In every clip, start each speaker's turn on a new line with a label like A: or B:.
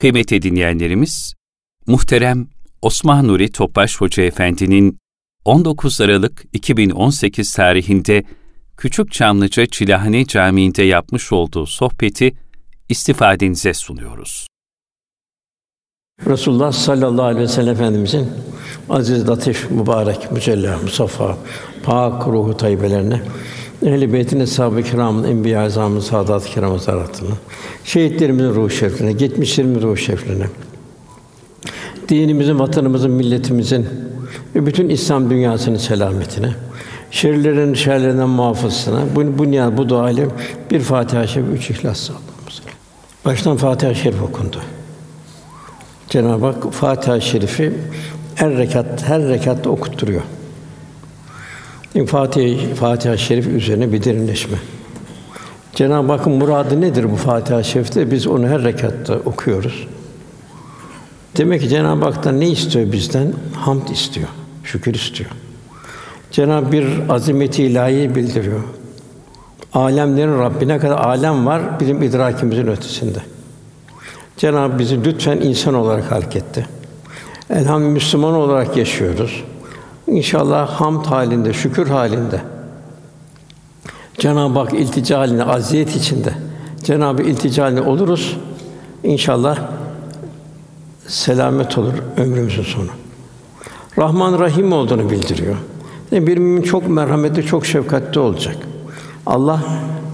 A: Kıymetli dinleyenlerimiz, muhterem Osman Nuri Topbaş Hoca Efendi'nin 19 Aralık 2018 tarihinde Küçük Çamlıca Çilahane Camii'nde yapmış olduğu sohbeti istifadenize sunuyoruz.
B: Resulullah sallallahu aleyhi ve sellem Efendimizin aziz, latif, mübarek, mücella, musaffa, pak ruhu tayyibelerine, Ehl-i Beyt'in eshab-ı kiramın, enbiya-i azamın, saadat-ı kiram zaratına, şehitlerimizin ruh şeriflerine, geçmişlerimizin ruh şeriflerine, dinimizin, vatanımızın, milletimizin ve bütün İslam dünyasının selametine, şerlerin şerlerinden muhafazasına, bu, bu niyaz, bu dua ile bir Fatiha-i Şerif, üç İhlas sağlamamız. Baştan Fatiha-i Şerif okundu. Cenab-ı Hak Fatiha-i Şerif'i her rekat her rekatta okutturuyor. Fatiha Fatiha Şerif üzerine bir derinleşme. Cenab-ı Hakk'ın muradı nedir bu Fatiha Şerif'te? Biz onu her rekatta okuyoruz. Demek ki Cenab-ı Hak'tan ne istiyor bizden? Hamd istiyor, şükür istiyor. Cenab-ı bir azimeti ilahi bildiriyor. Alemlerin Rabbine kadar alem var bizim idrakimizin ötesinde. Cenab-ı bizi lütfen insan olarak halk etti. Elhamdülillah Müslüman olarak yaşıyoruz. İnşallah hamd halinde, şükür halinde. Cenab-ı Hak iltica halinde, aziyet içinde. Cenab-ı iltica halinde oluruz. İnşallah selamet olur ömrümüzün sonu. Rahman Rahim olduğunu bildiriyor. Bir mümin çok merhametli, çok şefkatli olacak. Allah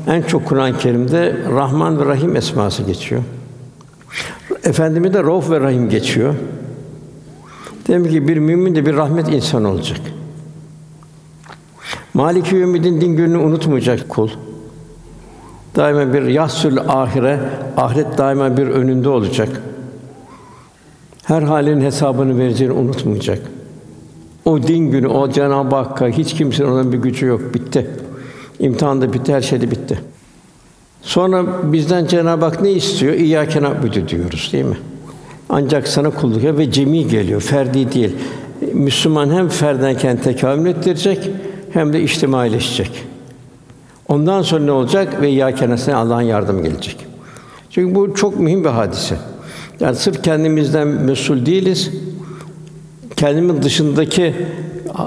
B: en çok Kur'an-ı Kerim'de Rahman ve Rahim esması geçiyor. Efendimiz de Rauf ve Rahim geçiyor. Demek ki bir mümin de bir rahmet insanı olacak. Maliki Yevmiddin din gününü unutmayacak kul. Daima bir yahsül ahire, ahiret daima bir önünde olacak. Her halin hesabını vereceğini unutmayacak. O din günü, o Cenab-ı Hakk'a hiç kimsenin onun bir gücü yok. Bitti. İmtihan da bitti, her şey de bitti. Sonra bizden Cenab-ı Hak ne istiyor? İyyâke na'budu diyoruz, değil mi? Ancak sana kulluk ve cemi geliyor, ferdi değil. Müslüman hem ferdenken tekamül ettirecek hem de içtimaileşecek. Ondan sonra ne olacak? Ve ya kendisine Allah'ın yardım gelecek. Çünkü bu çok mühim bir hadise. Yani sırf kendimizden mesul değiliz. Kendimin dışındaki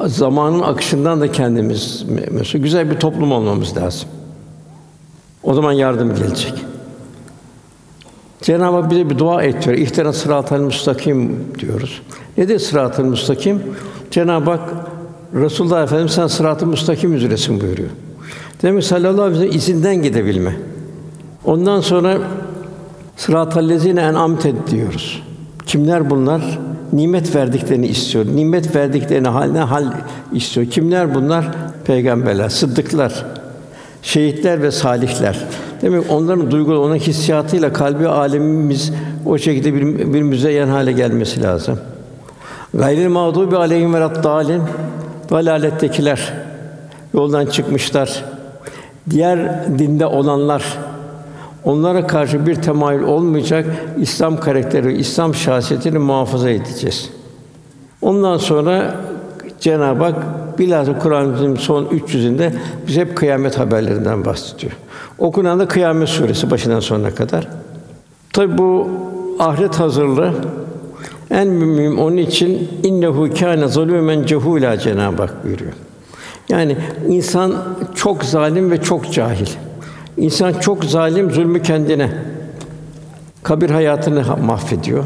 B: zamanın akışından da kendimiz mesul. Güzel bir toplum olmamız lazım. O zaman yardım gelecek. Cenab-ı Hak bize bir dua ettiriyor. İhtira sıratal müstakim diyoruz. Nedir sıratal müstakim? Cenab-ı Hak Resulullah Efendimiz sen sırat-ı müstakim üzeresin buyuruyor. Demek sallallahu aleyhi ve sellem izinden gidebilme. Ondan sonra sıratal lezine en'amte diyoruz. Kimler bunlar? Nimet verdiklerini istiyor. Nimet verdiklerini haline hal istiyor. Kimler bunlar? Peygamberler, sıddıklar, şehitler ve salihler. Demek onların duygu, onun hissiyatıyla kalbi alemimiz o şekilde bir, bir müzeyyen hale gelmesi lazım. Gayril mağdubi aleyhim ve dalin dalalettekiler yoldan çıkmışlar. Diğer dinde olanlar onlara karşı bir temayül olmayacak İslam karakteri, İslam şahsiyetini muhafaza edeceğiz. Ondan sonra Cenab-ı Hak bilhassa Kur'an'ın son 300'ünde biz hep kıyamet haberlerinden bahsediyor. Okunan da Kıyamet Suresi başından sonuna kadar. Tabi bu ahiret hazırlığı en mühim onun için innehu kâne zalûmen cehûlâ Cenab-ı Hak buyuruyor. Yani insan çok zalim ve çok cahil. İnsan çok zalim, zulmü kendine. Kabir hayatını mahvediyor.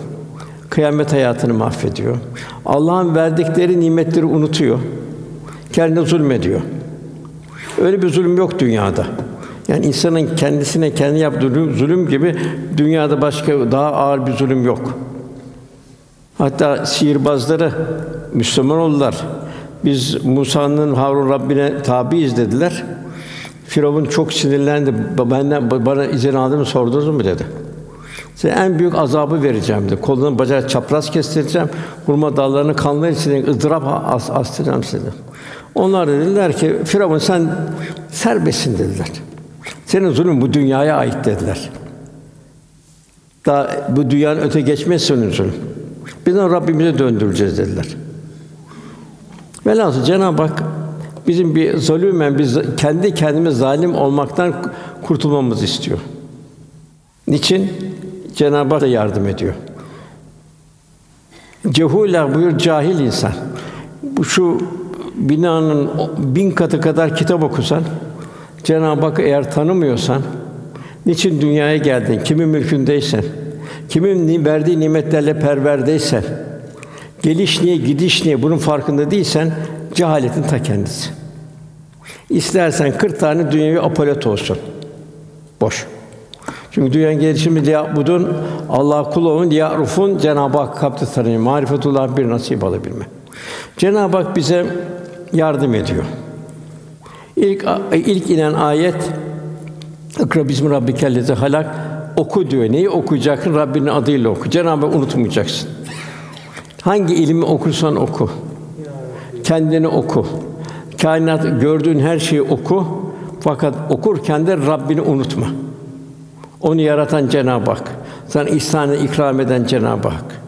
B: Kıyamet hayatını mahvediyor. Allah'ın verdikleri nimetleri unutuyor. Kendine zulmediyor. Öyle bir zulüm yok dünyada. Yani insanın kendisine kendi yaptığı zulüm gibi dünyada başka daha ağır bir zulüm yok. Hatta sihirbazları Müslüman oldular. Biz Musa'nın Harun Rabbine tabiiz dediler. Firavun çok sinirlendi. Benden bana izin aldın mı sordunuz mu dedi. Size en büyük azabı vereceğim dedi. Kolunu bacağı çapraz kestireceğim. Hurma dallarını kanlar içine ızdırap as astıracağım size. Onlar dediler ki Firavun sen serbestsin dediler. Senin zulüm bu dünyaya ait dediler. Daha bu dünyanın öte geçmez senin zulüm. Bizden Rabbimize döndüreceğiz dediler. Velhâsıl Cenab-ı Hak bizim bir zulümen biz kendi kendimiz zalim olmaktan kurtulmamızı istiyor. Niçin? Cenab-ı Hak da yardım ediyor. Cehula buyur cahil insan. Bu şu binanın bin katı kadar kitap okusan, Cenab-ı Hak eğer tanımıyorsan, niçin dünyaya geldin, kimin mülkündeysen, kimin verdiği nimetlerle perverdeysen, geliş niye, gidiş niye bunun farkında değilsen, cehaletin ta kendisi. İstersen 40 tane dünyevi apolet olsun. Boş. Çünkü dünyanın gelişimi diye budun Allah kul olun diye rufun Cenab-ı Hak kaptı tanıyı marifetullah bir nasip alabilme. Cenab-ı Hak bize yardım ediyor. İlk ilk inen ayet İkra bismi rabbikellezi halak oku diyor. Neyi okuyacaksın? Rabbinin adıyla oku. Cenab-ı unutmayacaksın. Hangi ilmi okursan oku. Kendini oku. Kainat gördüğün her şeyi oku. Fakat okurken de Rabbini unutma. Onu yaratan Cenab-ı Hak. Sana ihsanı ikram eden Cenab-ı Hak.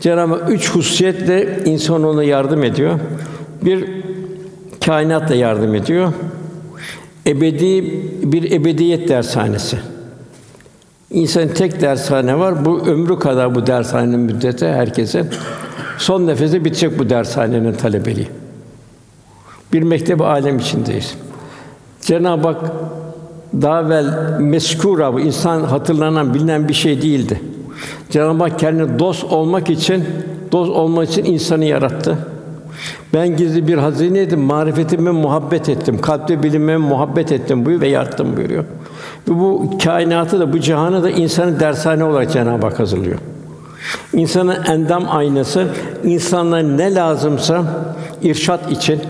B: Cenab-ı Hak üç hususiyetle insan ona yardım ediyor. Bir kainat da yardım ediyor. Ebedi bir ebediyet dershanesi. İnsanın tek dershane var. Bu ömrü kadar bu dershanenin müddeti herkesin. Son nefesi bitecek bu dershanenin talebeliği. Bir mektep alem içindeyiz. Cenab-ı Hak daha evvel meskura bu insan hatırlanan bilinen bir şey değildi. Cenab-ı Hak kendine dost olmak için dost olmak için insanı yarattı. Ben gizli bir hazineydim, marifetime muhabbet ettim, kalpte bilime muhabbet ettim buyuruyor ve yarattım buyuruyor. Ve bu kainatı da bu cihanı da insanın dershane olarak Cenab-ı Hak hazırlıyor. İnsanın endam aynası, insanlara ne lazımsa irşat için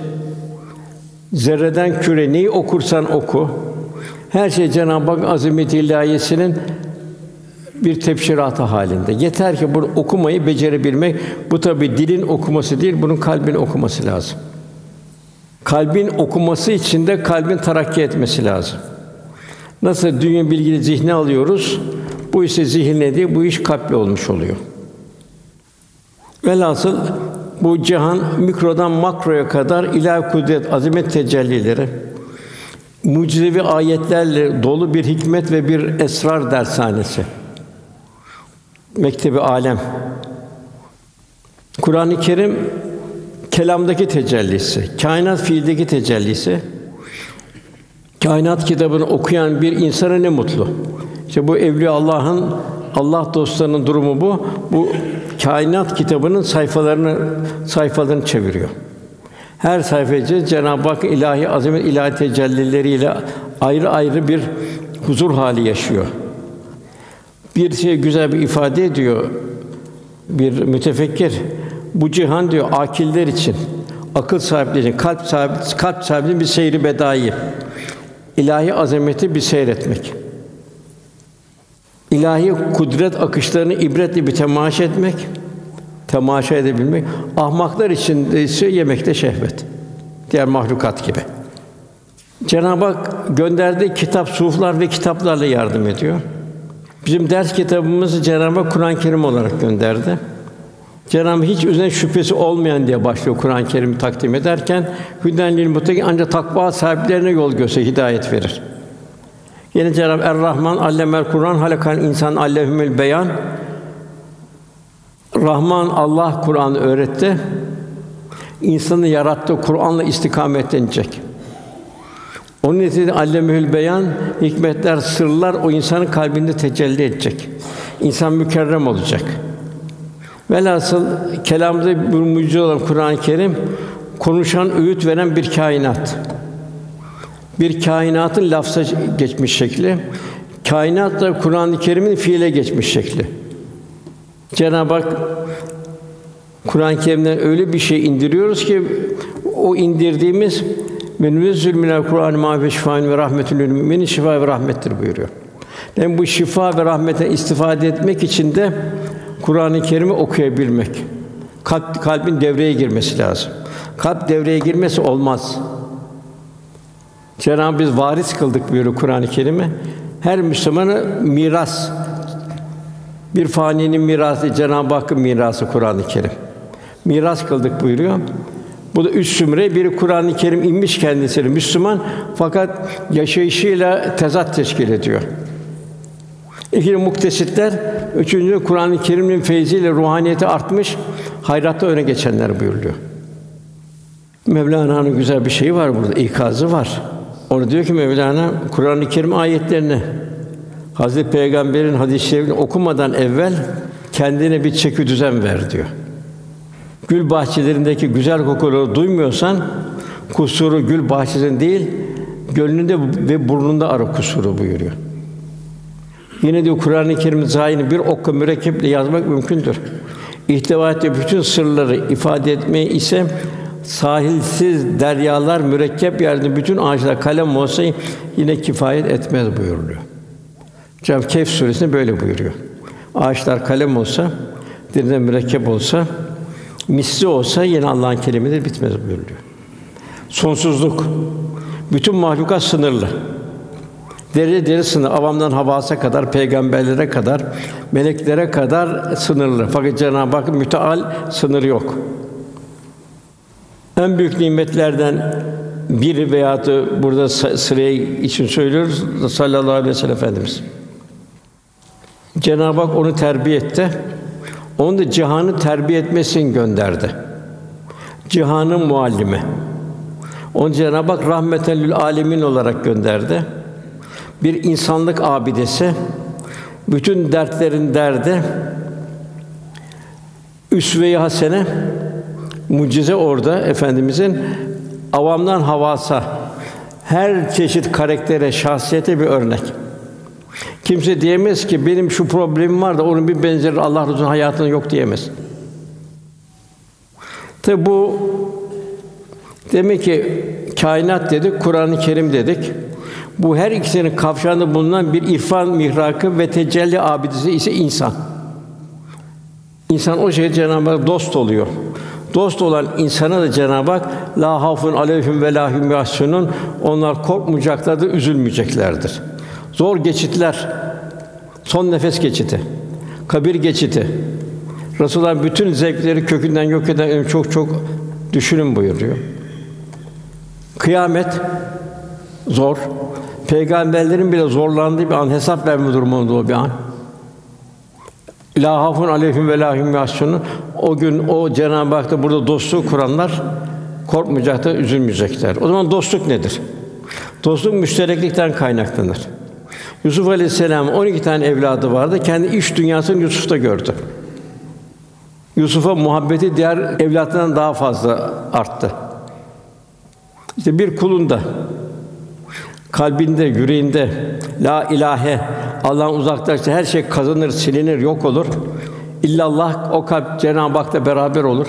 B: zerreden küre neyi okursan oku. Her şey Cenab-ı Hak azameti ilahiyesinin bir tepşiratı halinde. Yeter ki bunu okumayı becerebilmek. Bu tabi dilin okuması değil, bunun kalbin okuması lazım. Kalbin okuması için de kalbin terakki etmesi lazım. Nasıl dünya bilgili zihni alıyoruz, bu ise zihinle değil, bu iş kalple olmuş oluyor. Velhasıl bu cihan mikrodan makroya kadar ilahi kudret, azamet tecellileri, mucizevi ayetlerle dolu bir hikmet ve bir esrar dershanesi. Mektebi alem. Kur'an-ı Kerim kelamdaki tecellisi, kainat fiildeki tecellisi. Kainat kitabını okuyan bir insana ne mutlu. İşte bu evliya Allah'ın Allah dostlarının durumu bu. Bu kainat kitabının sayfalarını sayfalarını çeviriyor. Her sayfacı Cenab-ı Hak ilahi azamet ilahi tecellileriyle ayrı ayrı bir huzur hali yaşıyor. Bir şey güzel bir ifade ediyor bir mütefekkir. Bu cihan diyor akiller için, akıl sahipleri için, kalp sahibi, kalp sahibinin bir seyri bedai. ilahi azameti bir seyretmek. İlahi kudret akışlarını ibretle bir temaşa etmek, temaşa edebilmek. Ahmaklar için ise yemekte şehvet. Diğer mahlukat gibi. Cenab-ı Hak gönderdiği kitap, suflar ve kitaplarla yardım ediyor. Bizim ders kitabımızı Cenab-ı Kur'an-ı Kerim olarak gönderdi. Cenab-ı hiç üzerine şüphesi olmayan diye başlıyor Kur'an-ı Kerim'i takdim ederken hüden lil muttaki ancak takva sahiplerine yol gösterir, hidayet verir. Yine Cenab-ı Er-Rahman allemel Kur'an halakal insan allehumül beyan. Rahman Allah Kur'an'ı öğretti. İnsanı yarattı, Kur'an'la istikametlenecek. Onun neticede allemül beyan hikmetler, sırlar o insanın kalbinde tecelli edecek. İnsan mükerrem olacak. Velhasıl kelamda bir mucize olan Kur'an-ı Kerim konuşan, öğüt veren bir kainat bir kainatın lafza geçmiş şekli, kainat da Kur'an-ı Kerim'in fiile geçmiş şekli. Cenab-ı Hak Kur'an-ı Kerim'den öyle bir şey indiriyoruz ki o indirdiğimiz menüzzül minel Kur'an ma ve şifaen ve rahmetül müminin şifa ve rahmettir buyuruyor. Yani bu şifa ve rahmete istifade etmek için de Kur'an-ı Kerim'i okuyabilmek. Kalp, kalbin devreye girmesi lazım. Kalp devreye girmesi olmaz. Cenab-ı biz varis kıldık buyuruyor Kur'an-ı Kerim'e. Her Müslümanı miras bir faninin mirası Cenab-ı Hakk'ın mirası Kur'an-ı Kerim. Miras kıldık buyuruyor. Bu da üç sümre biri Kur'an-ı Kerim inmiş kendisine Müslüman fakat yaşayışıyla tezat teşkil ediyor. İkinci muktesitler, üçüncü Kur'an-ı Kerim'in feyziyle ruhaniyeti artmış, hayratta öne geçenler buyuruyor. Mevlana'nın güzel bir şeyi var burada, ikazı var. Onu diyor ki Mevlana, Kur'an-ı Kerim ayetlerini Hazreti Peygamber'in hadis-i okumadan evvel kendine bir çeki düzen ver diyor. Gül bahçelerindeki güzel kokuları duymuyorsan kusuru gül bahçesinin değil, gönlünde ve burnunda ara kusuru buyuruyor. Yine diyor Kur'an-ı Kerim zahini bir okka mürekkeple yazmak mümkündür. İhtiva ettiği bütün sırları ifade etmeyi ise sahilsiz deryalar mürekkep yerde bütün ağaçlar kalem olsa yine kifayet etmez buyuruluyor. Cenab-ı Kehf suresinde böyle buyuruyor. Ağaçlar kalem olsa, denize mürekkep olsa, misli olsa yine Allah'ın kelimeleri bitmez buyuruluyor. Sonsuzluk. Bütün mahlukat sınırlı. Deri deri sınır, avamdan havasa kadar, peygamberlere kadar, meleklere kadar sınırlı. Fakat Cenab-ı Hak müteal sınır yok. En büyük nimetlerden biri veya burada sıraya için söylüyoruz sallallahu aleyhi ve sellem efendimiz. Cenab-ı Hak onu terbiye etti. Onu da cihanı terbiye etmesin gönderdi. Cihanın muallimi. Onu Cenab-ı Hak rahmeten lil alemin olarak gönderdi. Bir insanlık abidesi, bütün dertlerin derdi, üsve-i hasene, mucize orada efendimizin avamdan havasa her çeşit karaktere, şahsiyete bir örnek. Kimse diyemez ki benim şu problemim var da onun bir benzeri Allah Resulü'nün hayatında yok diyemez. Tabi bu demek ki kainat dedik, Kur'an-ı Kerim dedik. Bu her ikisinin kavşağında bulunan bir irfan mihrakı ve tecelli abidesi ise insan. İnsan o şey Cenab-ı Hak dost oluyor. Dost olan insana da Cenab-ı Hak la hafun aleyhim ve la onlar korkmayacaklardır, üzülmeyeceklerdir. Zor geçitler, son nefes geçiti, kabir geçiti. Resulullah bütün zevkleri kökünden yok eden çok çok düşünün buyuruyor. Kıyamet zor. Peygamberlerin bile zorlandığı bir an, hesap verme durumunda bir an. La hafun aleyhim ve la hum O gün o Cenab-ı Hak'ta burada dostluğu kuranlar korkmayacaklar, üzülmeyecekler. O zaman dostluk nedir? Dostluk müştereklikten kaynaklanır. Yusuf Aleyhisselam 12 tane evladı vardı. Kendi iş dünyasını Yusuf'ta gördü. Yusuf'a muhabbeti diğer evlatlarından daha fazla arttı. İşte bir kulunda kalbinde, yüreğinde la ilahe Allah'ın uzaklaştığı her şey kazanır, silinir, yok olur. İllallah o kalp Cenab-ı Hak'la beraber olur.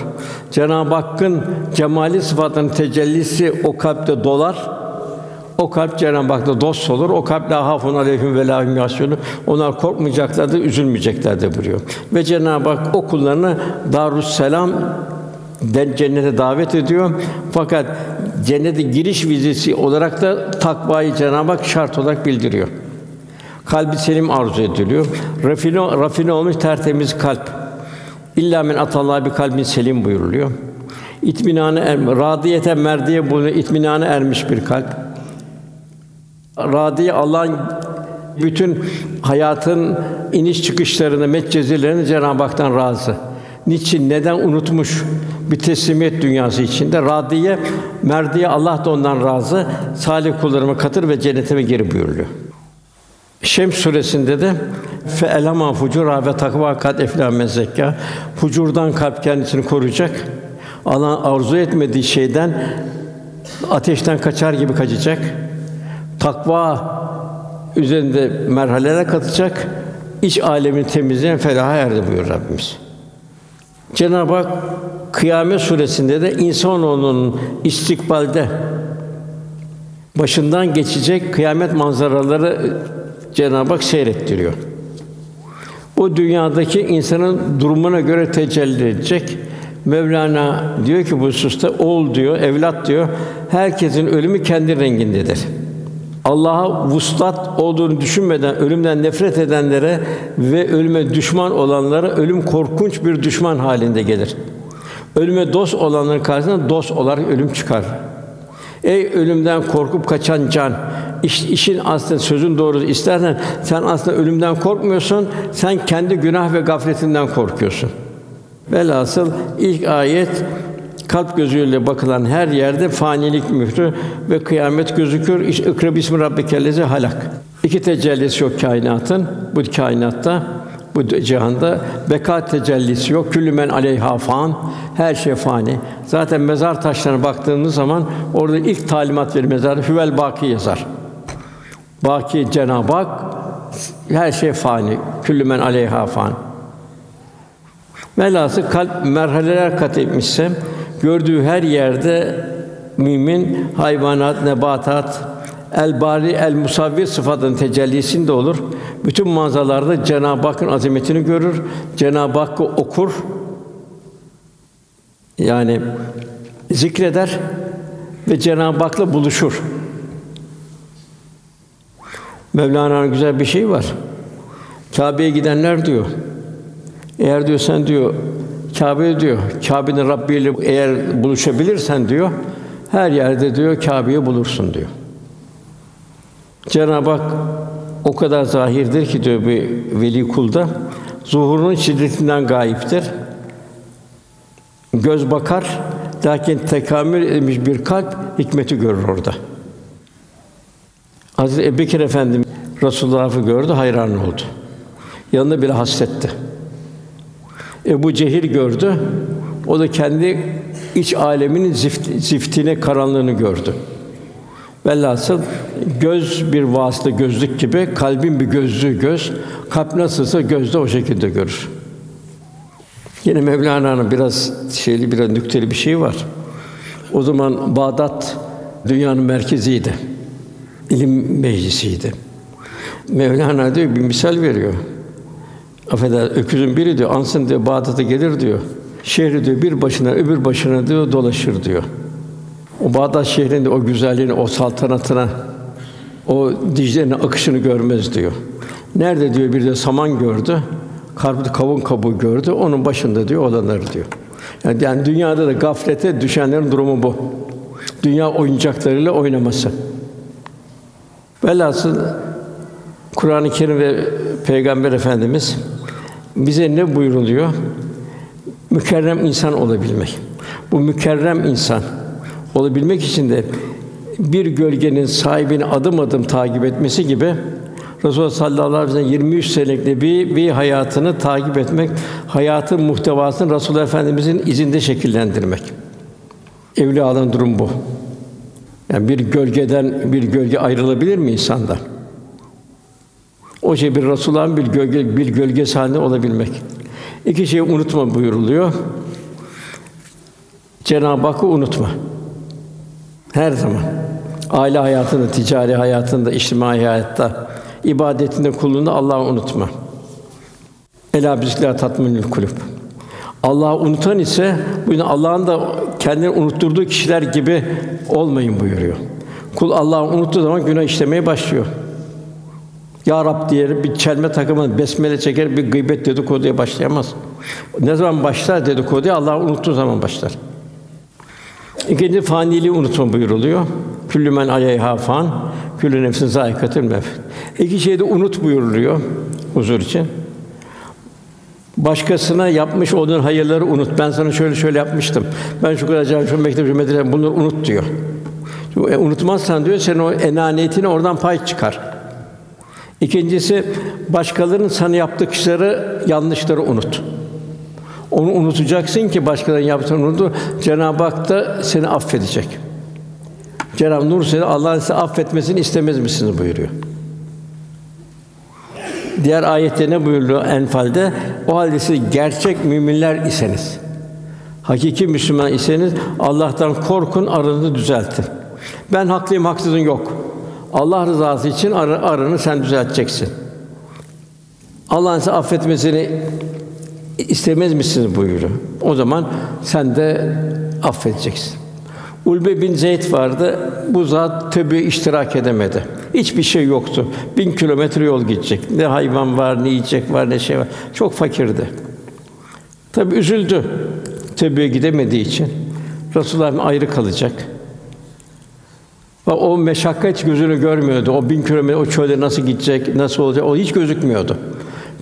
B: Cenab-ı Hakk'ın cemali sıfatının tecellisi o kalpte dolar. O kalp Cenab-ı Hak'la dost olur. O kalp la hafun aleyhim ve la hum Onlar korkmayacaklardır, üzülmeyeceklerdir buyuruyor. Ve Cenab-ı Hak o kullarını Darüsselam cennete davet ediyor. Fakat cennete giriş vizesi olarak da takvayı Cenab-ı Hak şart olarak bildiriyor. Kalbi selim arzu ediliyor. Rafine, rafine olmuş tertemiz kalp. İlla men atallah bir kalbin selim buyuruluyor. İtminanı er, radiyete merdiye bunu itminanı ermiş bir kalp. Radiye Allah'ın bütün hayatın iniş çıkışlarını, metcezilerini Cenab-ı Hak'tan razı. Niçin, neden unutmuş bir teslimiyet dünyası içinde. Radiye, merdiye Allah da ondan razı. Salih kullarıma katır ve cennetime geri buyuruyor. Şems suresinde de fe elama fucura ve takva kat efla mezekka fucurdan kalp kendisini koruyacak. Allah arzu etmediği şeyden ateşten kaçar gibi kaçacak. Takva üzerinde merhaleler katacak. İç alemin temizleyen felaha erdi buyur Rabbimiz. Cenab-ı Hak Kıyamet suresinde de insanoğlunun istikbalde başından geçecek kıyamet manzaraları Cenab-ı Hak seyrettiriyor. Bu dünyadaki insanın durumuna göre tecelli edecek. Mevlana diyor ki bu hususta oğul diyor, evlat diyor. Herkesin ölümü kendi rengindedir. Allah'a vuslat olduğunu düşünmeden ölümden nefret edenlere ve ölüme düşman olanlara ölüm korkunç bir düşman halinde gelir. Ölüme dost olanların karşısında dost olarak ölüm çıkar. Ey ölümden korkup kaçan can, iş, işin aslında sözün doğrusu istersen sen aslında ölümden korkmuyorsun, sen kendi günah ve gafletinden korkuyorsun. Velhasıl ilk ayet kalp gözüyle bakılan her yerde fanilik mührü ve kıyamet gözükür. İşte ikra bismi rabbikellezi halak. İki tecellisi yok kainatın bu kainatta bu cihanda beka tecellisi yok. Küllü men aleyha fan. Her şey fani. Zaten mezar taşlarına baktığınız zaman orada ilk talimat verir mezar hüvel baki yazar. Baki Cenab-ı Hak her şey fani. Küllü men aleyha fan. Velhasıl kalp merhaleler kat etmişse gördüğü her yerde mümin hayvanat, nebatat, el bari el musavvir sıfatının tecellisinde olur. Bütün manzaralarda Cenab-ı Hakk'ın azametini görür. Cenab-ı Hakk'ı okur. Yani zikreder ve Cenab-ı Hak'la buluşur. Mevlana'nın güzel bir şeyi var. Kâbe'ye gidenler diyor. Eğer diyor sen diyor Kâbe diyor. Kâbe'nin Rabbi ile eğer buluşabilirsen diyor, her yerde diyor Kâbe'yi bulursun diyor. Cenab-ı Hak o kadar zahirdir ki diyor bir veli kulda zuhurun şiddetinden gayiptir. Göz bakar, lakin tekamül etmiş bir kalp hikmeti görür orada. Hazreti Ebubekir Efendimiz Resulullah'ı gördü, hayran oldu. Yanında bir hasretti. Ebu Cehil gördü. O da kendi iç aleminin zift, ziftine karanlığını gördü. Velhasıl göz bir vasıta gözlük gibi, kalbin bir gözlüğü göz. Kalp nasılsa gözde o şekilde görür. Yine Mevlana'nın biraz şeyli, biraz nükteli bir şey var. O zaman Bağdat dünyanın merkeziydi. İlim meclisiydi. Mevlana diyor bir misal veriyor. Affeder, öküzün biri diyor, ansın diyor, Bağdat'a gelir diyor. Şehri diyor, bir başına, öbür başına diyor, dolaşır diyor. O Bağdat şehrinde o güzelliğini, o saltanatına, o Dicle'nin akışını görmez diyor. Nerede diyor bir de saman gördü, karpuz kavun kabuğu gördü, onun başında diyor olanları diyor. Yani, yani dünyada da gaflete düşenlerin durumu bu. Dünya oyuncaklarıyla oynaması. Velhasıl Kur'an-ı Kerim ve Peygamber Efendimiz bize ne buyuruluyor? Mükerrem insan olabilmek. Bu mükerrem insan olabilmek için de bir gölgenin sahibini adım adım takip etmesi gibi Resulullah sallallahu aleyhi ve sellem 23 senelik bir, bir hayatını takip etmek, hayatın muhtevasını Resulullah Efendimizin izinde şekillendirmek. Evliyaların durum bu. Yani bir gölgeden bir gölge ayrılabilir mi insandan? O şey bir Resulullah'ın bir gölge bir gölge halinde olabilmek. İki şeyi unutma buyuruluyor. Cenab-ı Hakk'ı unutma. Her zaman. Aile hayatında, ticari hayatında, içtimai hayatta, ibadetinde, kulluğunda Allah'ı unutma. Ela bizikler tatminül kulüp. Allah'ı unutan ise bu Allah'ın da kendini unutturduğu kişiler gibi olmayın buyuruyor. Kul Allah'ı unuttuğu zaman günah işlemeye başlıyor. Ya Rab diye bir çelme takımı besmele çeker bir gıybet dedikoduya başlayamaz. Ne zaman başlar dedikoduya Allah'ı unuttuğu zaman başlar. İkinci faniliği unutma buyuruluyor. Küllü men aleyha fan, küllü nefsin mevt. İki şeyi de unut buyuruluyor huzur için. Başkasına yapmış olduğun hayırları unut. Ben sana şöyle şöyle yapmıştım. Ben şu kadar can, şu mektep, şu medrese, bunları unut diyor. E, unutmazsan diyor, senin o enaniyetine oradan pay çıkar. İkincisi, başkalarının sana yaptıkları yanlışları unut. Onu unutacaksın ki başkalarının yaptığını unutur. Cenab-ı Hak da seni affedecek. Cenab-ı Nur seni Allah'ın size affetmesini istemez misiniz buyuruyor. Diğer ayette ne buyuruyor Enfal'de? O halde siz gerçek müminler iseniz, hakiki Müslüman iseniz Allah'tan korkun, aranızı düzeltin. Ben haklıyım, haksızın yok. Allah rızası için ar aranı sen düzelteceksin. Allah'ın size affetmesini istemez misiniz buyuruyor. O zaman sen de affedeceksin. Ulbe bin Zeyd vardı. Bu zat tövbe iştirak edemedi. Hiçbir şey yoktu. Bin kilometre yol gidecek. Ne hayvan var, ne yiyecek var, ne şey var. Çok fakirdi. Tabi üzüldü. Tövbeye gidemediği için. Resulullah'ın ayrı kalacak. O meşakkat gözünü görmüyordu. O bin kilometre o çölde nasıl gidecek, nasıl olacak o hiç gözükmüyordu.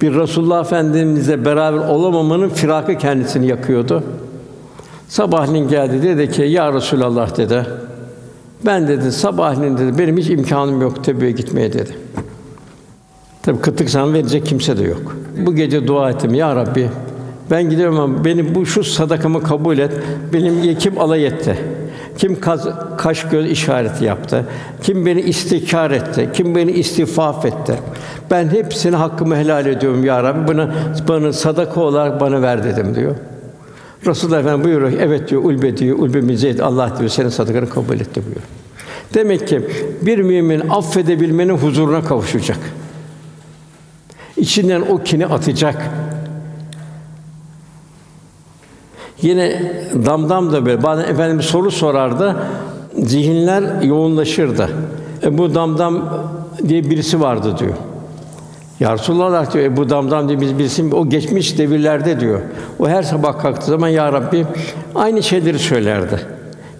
B: Bir Resulullah Efendimizle beraber olamamanın firakı kendisini yakıyordu. Sabahleyin geldi dedi ki ya Resulallah dedi. Ben dedi sabahleyin dedi benim hiç imkanım yok Tebü'ye gitmeye dedi. Tabi kıtlık sana verecek kimse de yok. Bu gece dua ettim ya Rabbi. Ben gidiyorum ama benim bu şu sadakamı kabul et. Benim kim alay etti? Kim kaz, kaş göz işareti yaptı? Kim beni istikar etti? Kim beni istifaf etti? Ben hepsini hakkımı helal ediyorum ya Rabbi. Bana bana sadaka olarak bana ver dedim diyor. Resulullah Efendimiz buyuruyor, evet diyor, ulbe diyor, ulbe Allah diyor, senin sadakanı kabul etti buyuruyor. Demek ki bir mümin affedebilmenin huzuruna kavuşacak. İçinden o kini atacak. Yine damdam da böyle. Bazen efendimiz soru sorardı. Zihinler yoğunlaşırdı. E, bu damdam diye birisi vardı diyor. Ya Resulullah diyor, bu damdam diye biz bilsin o geçmiş devirlerde diyor. O her sabah kalktığı zaman ya Rabbi aynı şeyleri söylerdi.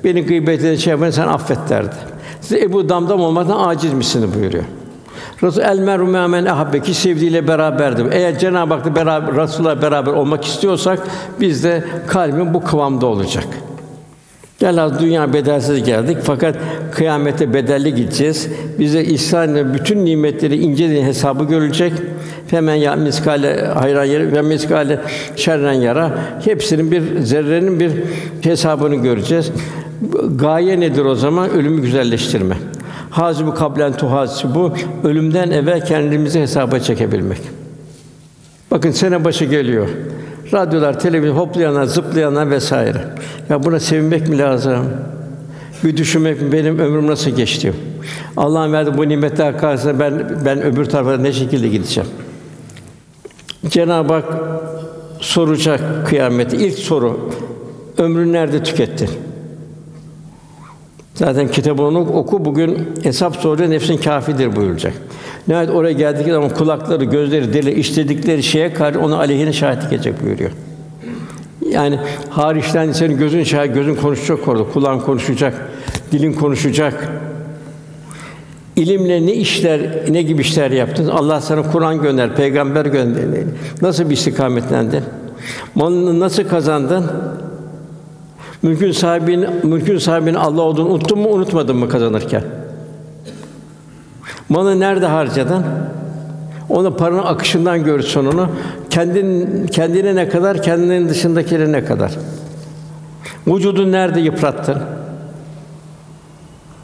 B: Beni gıybet eden şey yapmayı sen affet derdi. Siz Ebu Damdam olmaktan aciz misiniz buyuruyor. Resul el meru men ahabbe ki sevdiğiyle beraberdim. Eğer Cenab-ı Hak'la beraber Resulullah beraber olmak istiyorsak biz de kalbin bu kıvamda olacak. Az dünya bedelsiz geldik fakat kıyamete bedelli gideceğiz. Bize İsa'nın bütün nimetleri ince hesabı görülecek. Hemen ya miskale hayran yeri ve miskale şerren yara hepsinin bir zerrenin bir hesabını göreceğiz. Gaye nedir o zaman? Ölümü güzelleştirme. Hazibu kablen bu ölümden evvel kendimizi hesaba çekebilmek. Bakın sene başı geliyor. Radyolar, televizyon hoplayanlar, zıplayanlar vesaire. Ya buna sevinmek mi lazım? Bir düşünmek mi benim ömrüm nasıl geçti? Allah'ın verdiği bu nimetler karşısında ben ben öbür tarafa ne şekilde gideceğim? Cenab-ı Hak soracak kıyameti. İlk soru ömrünü nerede tükettin? Zaten kitabını oku bugün hesap soruyor nefsin kafidir buyuracak. Nihayet oraya geldikleri zaman kulakları, gözleri, dili işledikleri şeye karşı onu aleyhine şahitlik edecek buyuruyor. Yani hariçten senin gözün şahit, gözün konuşacak orada, kulağın konuşacak, dilin konuşacak. İlimle ne işler, ne gibi işler yaptın? Allah sana Kur'an gönder, peygamber gönder. Nasıl bir istikametlendin? Malını nasıl kazandın? Mülkün sahibinin mülkün sahibinin Allah olduğunu unuttun mu, unutmadın mı kazanırken? Malı nerede harcadın? Onu paranın akışından gör sonunu. Kendin kendine ne kadar, kendinin dışındakilere ne kadar? Vücudun nerede yıprattın?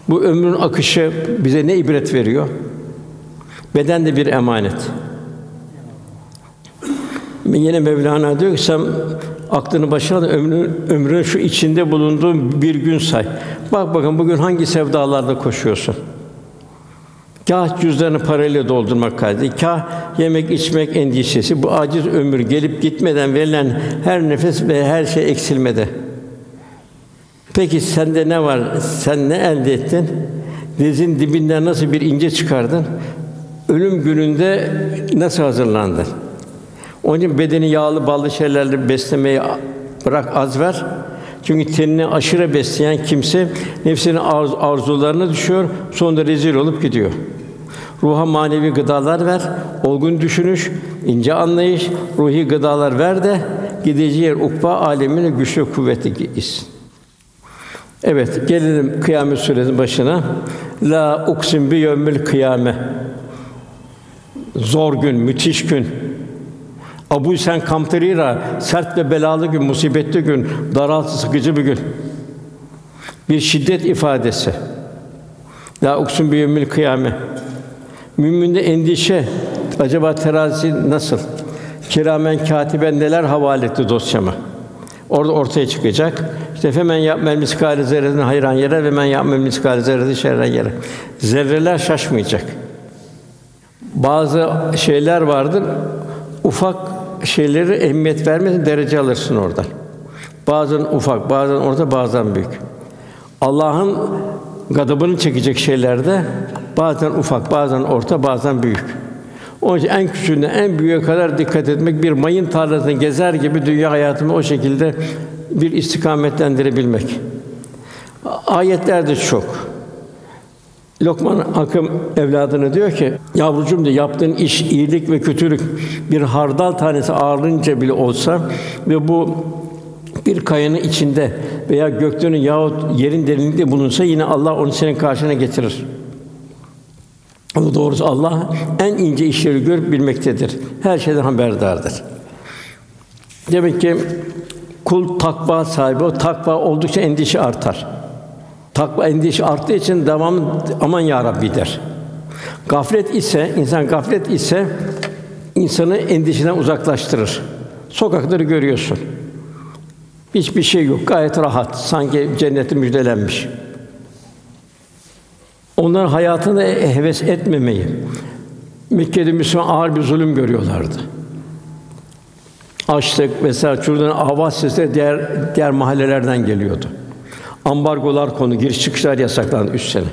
B: Bu ömrün akışı bize ne ibret veriyor? Beden de bir emanet. Yine Mevlana diyor ki sen aklını başına da ömrün, ömrün şu içinde bulunduğun bir gün say. Bak bakın bugün hangi sevdalarda koşuyorsun? Kâh cüzdanı parayla doldurmak kaydı, kâh yemek içmek endişesi, bu aciz ömür gelip gitmeden verilen her nefes ve her şey eksilmede. Peki sende ne var? Sen ne elde ettin? Denizin dibinden nasıl bir ince çıkardın? Ölüm gününde nasıl hazırlandın? Onun için bedeni yağlı, ballı şeylerle beslemeyi bırak az ver. Çünkü tenini aşırı besleyen kimse nefsinin arz, arzularına düşüyor, sonunda rezil olup gidiyor. Ruha manevi gıdalar ver, olgun düşünüş, ince anlayış, ruhi gıdalar ver de gideceği yer ukba alemine güçlü kuvvetli gitsin. Evet, gelelim Kıyamet Sûresinin başına. La uksim bi yevmil kıyame. Zor gün, müthiş gün. Abu Sen Kamterira sert ve belalı gün, musibetli gün, daraltı sıkıcı bir gün. Bir şiddet ifadesi. La uksun bi yevmil kıyame. Müminde endişe. Acaba terazi nasıl? Kiramen katiben neler havale etti dosyama? Orada ortaya çıkacak. İşte femen yapmel miskale zerreden hayran yere ve men yapmel miskale zerreden şerren yere. Zerreler şaşmayacak. Bazı şeyler vardır. Ufak şeyleri ehemmiyet vermeden derece alırsın oradan. Bazen ufak, bazen orta, bazen büyük. Allah'ın gadabını çekecek şeylerde bazen ufak, bazen orta, bazen büyük. Onun için en küçüğüne en büyüğe kadar dikkat etmek, bir mayın tarlasında gezer gibi dünya hayatımı o şekilde bir istikametlendirebilmek. Ayetler de çok. Lokman Akım evladına diyor ki, yavrucum diyor, yaptığın iş iyilik ve kötülük bir hardal tanesi ağırlığınca bile olsa ve bu bir kayanın içinde veya göklerin yahut yerin derinliğinde bulunsa yine Allah onu senin karşına getirir. Ama doğrusu Allah en ince işleri görüp bilmektedir. Her şeyden haberdardır. Demek ki kul takva sahibi, o takva oldukça endişe artar. Takva endişe arttığı için devam aman ya Rabbi der. Gaflet ise insan gaflet ise insanı endişeden uzaklaştırır. Sokakları görüyorsun. Hiçbir şey yok. Gayet rahat. Sanki cenneti müjdelenmiş. Onlar hayatını heves etmemeyi, Mekke'de Müslüman ağır bir zulüm görüyorlardı. Açlık vesaire şuradan avaz sesleri diğer diğer mahallelerden geliyordu. Ambargolar konu, giriş çıkışlar yasaklandı üç sene.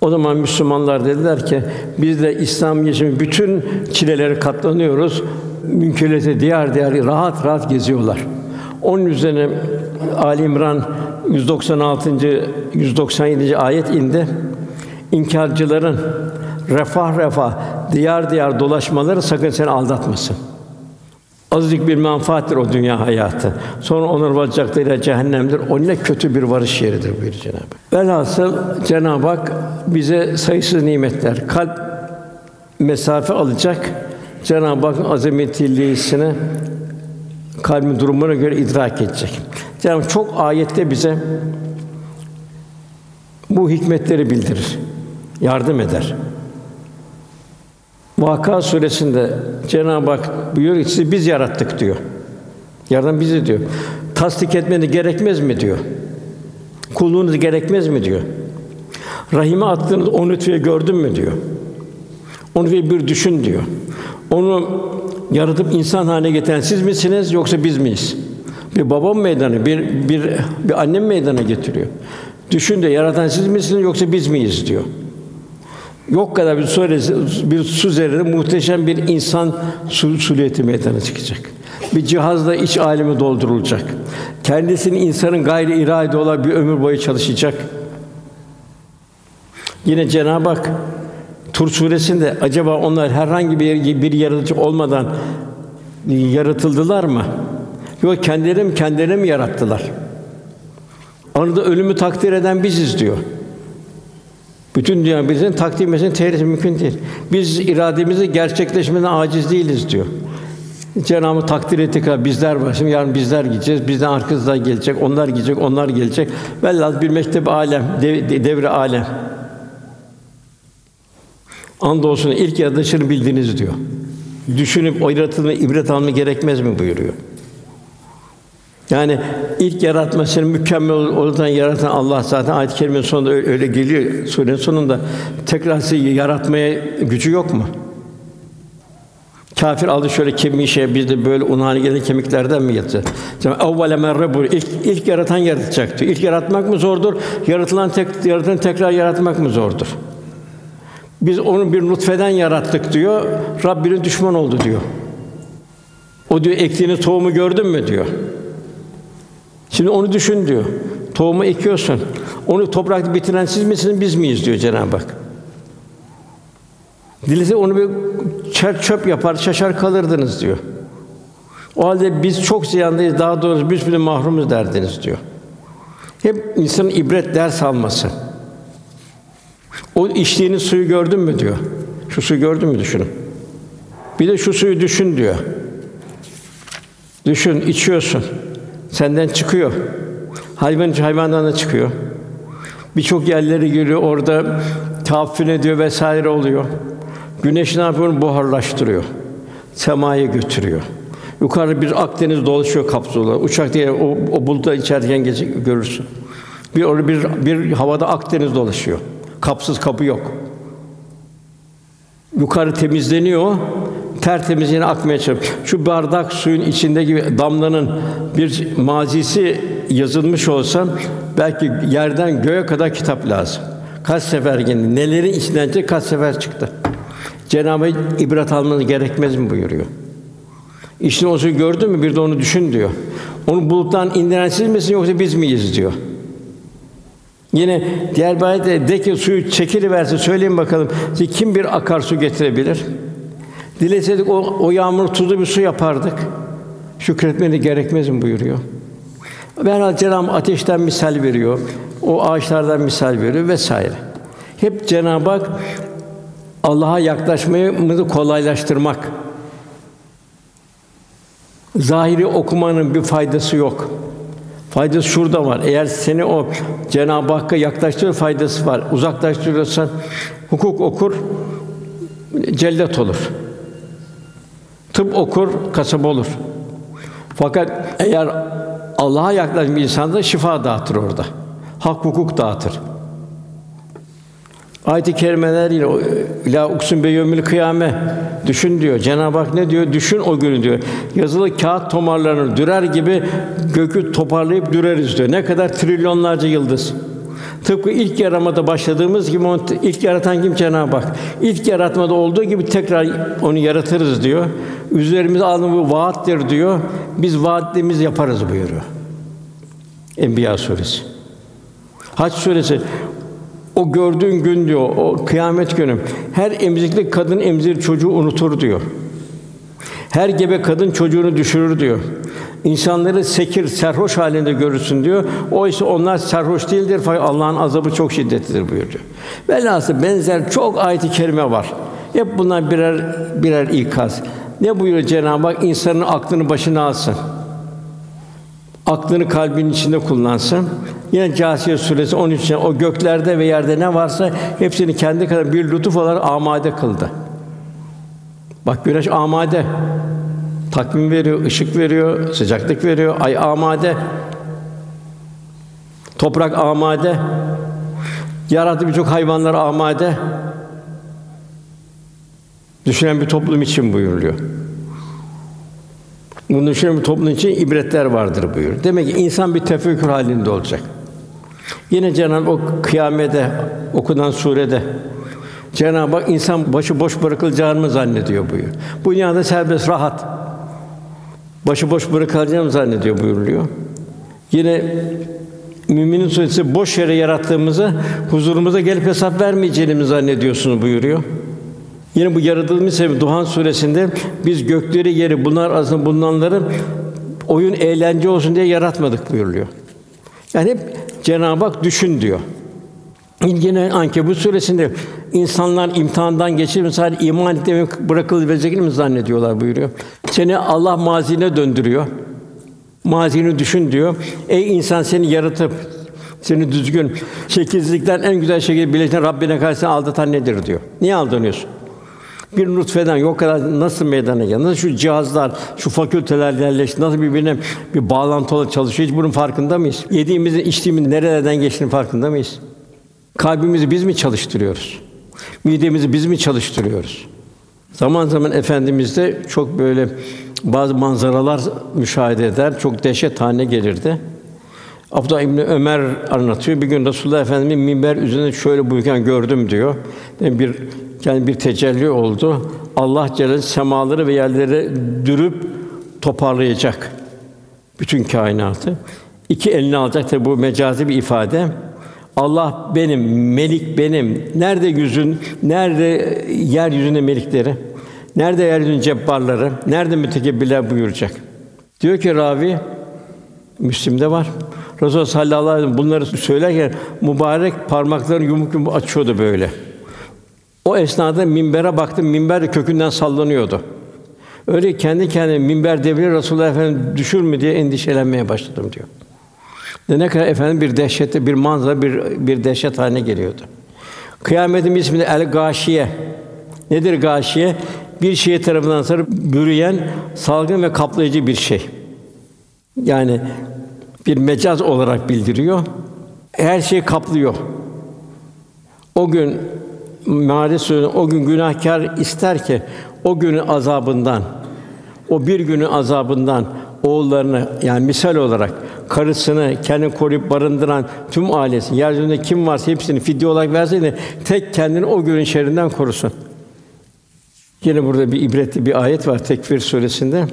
B: O zaman Müslümanlar dediler ki biz de İslam yaşamı bütün çileleri katlanıyoruz. Mümkünse diğer diğer rahat rahat geziyorlar. Onun üzerine Ali İmran 196. 197. ayet indi. İnkarcıların refah refah diyar diyar dolaşmaları sakın seni aldatmasın. Azıcık bir menfaattir o dünya hayatı. Sonra onlar varacakları cehennemdir. O ne kötü bir varış yeridir buyuruyor Cenab-ı Hak. Velhasıl Cenab-ı Hak bize sayısız nimetler, kalp mesafe alacak. Cenab-ı Hakk'ın azametilliyesini kalbin durumuna göre idrak edecek. Cenab-ı Hak çok ayette bize bu hikmetleri bildirir, yardım eder. Vaka suresinde Cenab-ı Hak buyuruyor ki sizi biz yarattık diyor. Yardım bizi diyor. Tasdik etmeniz gerekmez mi diyor. Kulluğunuz gerekmez mi diyor. Rahime attığınız o nütfeyi gördün mü diyor. Onu bir düşün diyor. Onu yaratıp insan haline getiren siz misiniz yoksa biz miyiz? Bir babam meydana, bir bir bir annem meydana getiriyor. Düşün de yaratan siz misiniz yoksa biz miyiz diyor. Yok kadar bir su, bir su zerre muhteşem bir insan su, suliyeti meydana çıkacak. Bir cihazla iç alemi doldurulacak. Kendisini insanın gayri irade olan bir ömür boyu çalışacak. Yine Cenab-ı Hak Tur suresinde acaba onlar herhangi bir bir yaratıcı olmadan yaratıldılar mı? Yok kendileri mi kendileri mi yarattılar? Arada ölümü takdir eden biziz diyor. Bütün dünya bizim takdir etmesini tehris mümkün değil. Biz irademizi gerçekleşmeden aciz değiliz diyor. Cenab-ı takdir ettik kadar bizler var. Şimdi yarın bizler gideceğiz. Bizden arkamızdan gelecek, onlar gidecek, onlar gelecek. Velhâsıl bir mektep alem, dev, devre alem. Andolsun ilk yaratılışını bildiniz diyor. Düşünüp o yaratılma ibret alma gerekmez mi buyuruyor. Yani ilk yaratmasını mükemmel olan yaratan Allah zaten ayet-i kerimenin sonunda öyle, geliyor surenin sonunda tekrar sizi yaratmaya gücü yok mu? Kafir aldı şöyle kemiği şey biz de böyle un haline gelen kemiklerden mi yatacağız? Evvele merre bu ilk ilk yaratan yaratacaktı. İlk yaratmak mı zordur? Yaratılan tek yaratan tekrar yaratmak mı zordur? Biz onu bir nutfeden yarattık diyor. Rabbinin düşman oldu diyor. O diyor ektiğiniz tohumu gördün mü diyor. Şimdi onu düşün diyor. Tohumu ekiyorsun. Onu toprakta bitiren siz misiniz, biz miyiz diyor Cenab-ı Hak. Dilse onu bir çer çöp yapar, şaşar kalırdınız diyor. O halde biz çok ziyandayız, daha doğrusu biz bile mahrumuz derdiniz diyor. Hep insanın ibret ders alması. O içtiğiniz suyu gördün mü diyor. Şu suyu gördün mü düşünün. Bir de şu suyu düşün diyor. Düşün, içiyorsun. Senden çıkıyor. Hayvan hayvandan da çıkıyor. Birçok yerleri görüyor, orada tahaffün ediyor vesaire oluyor. Güneş ne yapıyor? Buharlaştırıyor. Semaya götürüyor. Yukarı bir Akdeniz dolaşıyor kapsula. Uçak diye o, o bulutlar içerken gece görürsün. Bir orada bir bir havada Akdeniz dolaşıyor. Kapsız kapı yok. Yukarı temizleniyor, tertemiz yine akmaya çalışıyor. Şu bardak suyun içindeki damlanın bir mazisi yazılmış olsa belki yerden göğe kadar kitap lazım. Kaç sefer geldi, nelerin içinden çıktı, kaç sefer çıktı. Cenab-ı Hak ibret almanız gerekmez mi buyuruyor. İşte o suyu gördün mü bir de onu düşün diyor. Onu buluttan indiren siz misiniz yoksa biz miyiz diyor. Yine diğer bir ayette de ki suyu çekiliverse söyleyin bakalım kim bir akarsu getirebilir? Dileseydik o, o yağmur tuzlu bir su yapardık. Şükretmeni gerekmez mi buyuruyor. Ve Cenab-ı ateşten misal veriyor. O ağaçlardan misal veriyor vesaire. Hep Cenab-ı Hak Allah'a yaklaşmayı kolaylaştırmak. Zahiri okumanın bir faydası yok. Faydası şurada var. Eğer seni o Cenab-ı Hakk'a yaklaştırıyor faydası var. Uzaklaştırıyorsan hukuk okur, cellat olur. Tıp okur, kasap olur. Fakat eğer Allah'a yaklaşmış insan da şifa dağıtır orada. Hak hukuk dağıtır. Ayet-i kerimeler ile la uksun be kıyame düşün diyor. Cenab-ı Hak ne diyor? Düşün o günü diyor. Yazılı kağıt tomarlarını dürer gibi gökü toparlayıp düreriz diyor. Ne kadar trilyonlarca yıldız. Tıpkı ilk yaramada başladığımız gibi onu ilk yaratan kim Cenab-ı Hak. İlk yaratmada olduğu gibi tekrar onu yaratırız diyor. Üzerimize alınan bu vaattir diyor. Biz vaatlerimizi yaparız buyuruyor. Enbiya suresi. Hac suresi o gördüğün gün diyor, o kıyamet günü her emzikli kadın emzir çocuğu unutur diyor. Her gebe kadın çocuğunu düşürür diyor. İnsanları sekir, serhoş halinde görürsün diyor. Oysa onlar serhoş değildir fakat Allah'ın azabı çok şiddetlidir buyuruyor. Velhasıl benzer çok ayet-i kerime var. Hep bunlar birer birer ikaz. Ne buyuruyor Cenab-ı Hak? İnsanın aklını başına alsın. Aklını kalbinin içinde kullansın. Yine Câsiye suresi 13. o göklerde ve yerde ne varsa hepsini kendi kadar bir lütuf olarak amade kıldı. Bak güneş amade. Takvim veriyor, ışık veriyor, sıcaklık veriyor, ay amade. Toprak amade. Yarattı birçok hayvanlar amade. Düşünen bir toplum için buyuruluyor. Bunu düşünen bir toplum için ibretler vardır buyur. Demek ki insan bir tefekkür halinde olacak. Yine Cenab-ı o kıyamete okunan surede Cenab-ı Hak insan başı boş bırakılacağını mı zannediyor buyur. Bu dünyada serbest rahat. Başı boş bırakılacağını zannediyor buyuruluyor. Yine Müminin suresi boş yere yarattığımızı huzurumuza gelip hesap vermeyeceğini zannediyorsunuz buyuruyor. Yine bu yaratılmış sebebi Duhan suresinde biz gökleri yeri bunlar arasında bulunanları oyun eğlence olsun diye yaratmadık buyuruluyor. Yani hep Cenab-ı Hak düşün diyor. Yine Ankebut suresinde insanlar imtihandan geçirip sadece iman etmeyi bırakılıverecekini mi zannediyorlar buyuruyor. Seni Allah mazine döndürüyor. Mazini düşün diyor. Ey insan seni yaratıp seni düzgün şekilsizlikten en güzel şekilde birleştiren Rabbine karşı aldatan nedir diyor. Niye aldanıyorsun? Bir nutfeden yok kadar nasıl meydana geldi? Nasıl şu cihazlar, şu fakülteler yerleşti? Nasıl birbirine bir bağlantılı çalışıyor? Hiç bunun farkında mıyız? Yediğimizin, içtiğimizin nerelerden geçtiğinin farkında mıyız? Kalbimizi biz mi çalıştırıyoruz? Midemizi biz mi çalıştırıyoruz? Zaman zaman efendimiz de çok böyle bazı manzaralar müşahede eder, çok dehşet haline gelirdi. Abdullah İbni Ömer anlatıyor. Bir gün Resulullah Efendimiz minber üzerinde şöyle buyurken gördüm diyor. Yani bir yani bir tecelli oldu. Allah Celle semaları ve yerleri dürüp toparlayacak bütün kainatı. İki elini alacak tabi bu mecazi bir ifade. Allah benim, melik benim. Nerede yüzün, nerede yeryüzünde melikleri? Nerede yeryüzünün cebbarları? Nerede mütekebbirler buyuracak? Diyor ki ravi Müslim'de var. Resul sallallahu aleyhi ve sellem bunları söylerken mübarek parmaklarını yumuk yumuk açıyordu böyle. O esnada minbere baktım, minber de kökünden sallanıyordu. Öyle kendi kendine minber devri Resulullah Efendimiz düşür mü diye endişelenmeye başladım diyor. Ne kadar efendim bir dehşette bir manzara bir bir dehşet haline geliyordu. Kıyametin ismi El Gâşiye. Nedir gâşiye? Bir şey tarafından sarıp bürüyen, salgın ve kaplayıcı bir şey. Yani bir mecaz olarak bildiriyor. Her şey kaplıyor. O gün Maide Suresi o gün günahkar ister ki o günün azabından, o bir günün azabından oğullarını yani misal olarak karısını kendi koruyup barındıran tüm ailesi, yeryüzünde kim varsa hepsini fidye olarak verseydi tek kendini o günün şerrinden korusun. Yine burada bir ibretli bir ayet var Tekvir suresinde.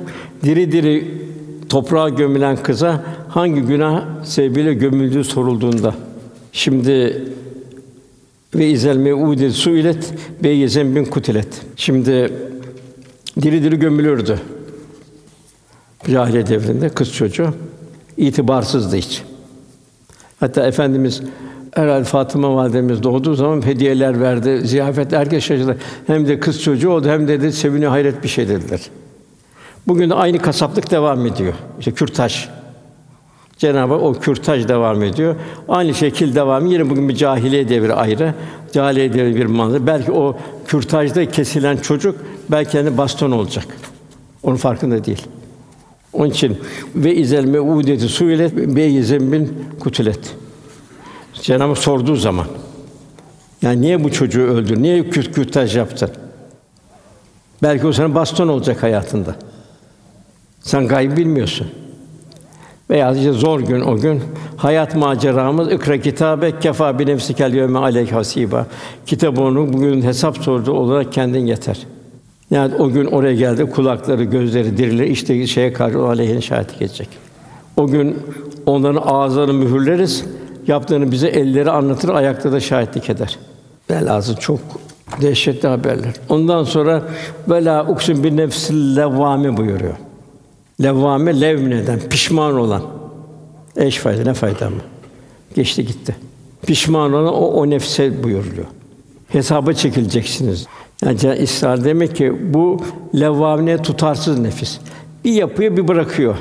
B: Diri diri toprağa gömülen kıza hangi günah sebebiyle gömüldüğü sorulduğunda Şimdi ve izel meude suilet ve yezen bin kutilet. Şimdi diri diri gömülürdü. Cahiliye devrinde kız çocuğu itibarsızdı hiç. Hatta efendimiz herhalde Fatıma validemiz doğduğu zaman hediyeler verdi, ziyafet herkes şaşırdı. Hem de kız çocuğu oldu hem de dedi seviniyor hayret bir şey dediler. Bugün de aynı kasaplık devam ediyor. İşte kürtaj. Cenab-ı Hak o kürtaj devam ediyor. Aynı şekil devam. Yine bugün bir cahiliye devri ayrı. Cahiliye devri bir manzara. Belki o kürtajda kesilen çocuk belki kendi baston olacak. Onun farkında değil. Onun için ve izel meudeti suilet be zembin kutulet. Cenab-ı sorduğu zaman yani niye bu çocuğu öldür? Niye kürt kürtaj yaptın? Belki o sana baston olacak hayatında. Sen gayb bilmiyorsun. Veya işte zor gün o gün hayat maceramız ikra kitabe kefa bi nefsikel yevme aleyk hasiba. Kitabını bugün hesap sordu olarak kendin yeter. Yani o gün oraya geldi kulakları, gözleri dirilir işte şeye karşı o aleyhine şahitlik edecek. O gün onların ağızlarını mühürleriz. Yaptığını bize elleri anlatır, ayakta da şahitlik eder. Velhâsıl çok dehşetli haberler. Ondan sonra vela uksun bir nefsil levvame buyuruyor. Levvame levmeden pişman olan. Eş fayda ne fayda mı? Geçti gitti. Pişman olan o, o nefse buyuruluyor. Hesaba çekileceksiniz. Yani İsrail demek ki bu levvamine tutarsız nefis. Bir yapıyor, bir bırakıyor.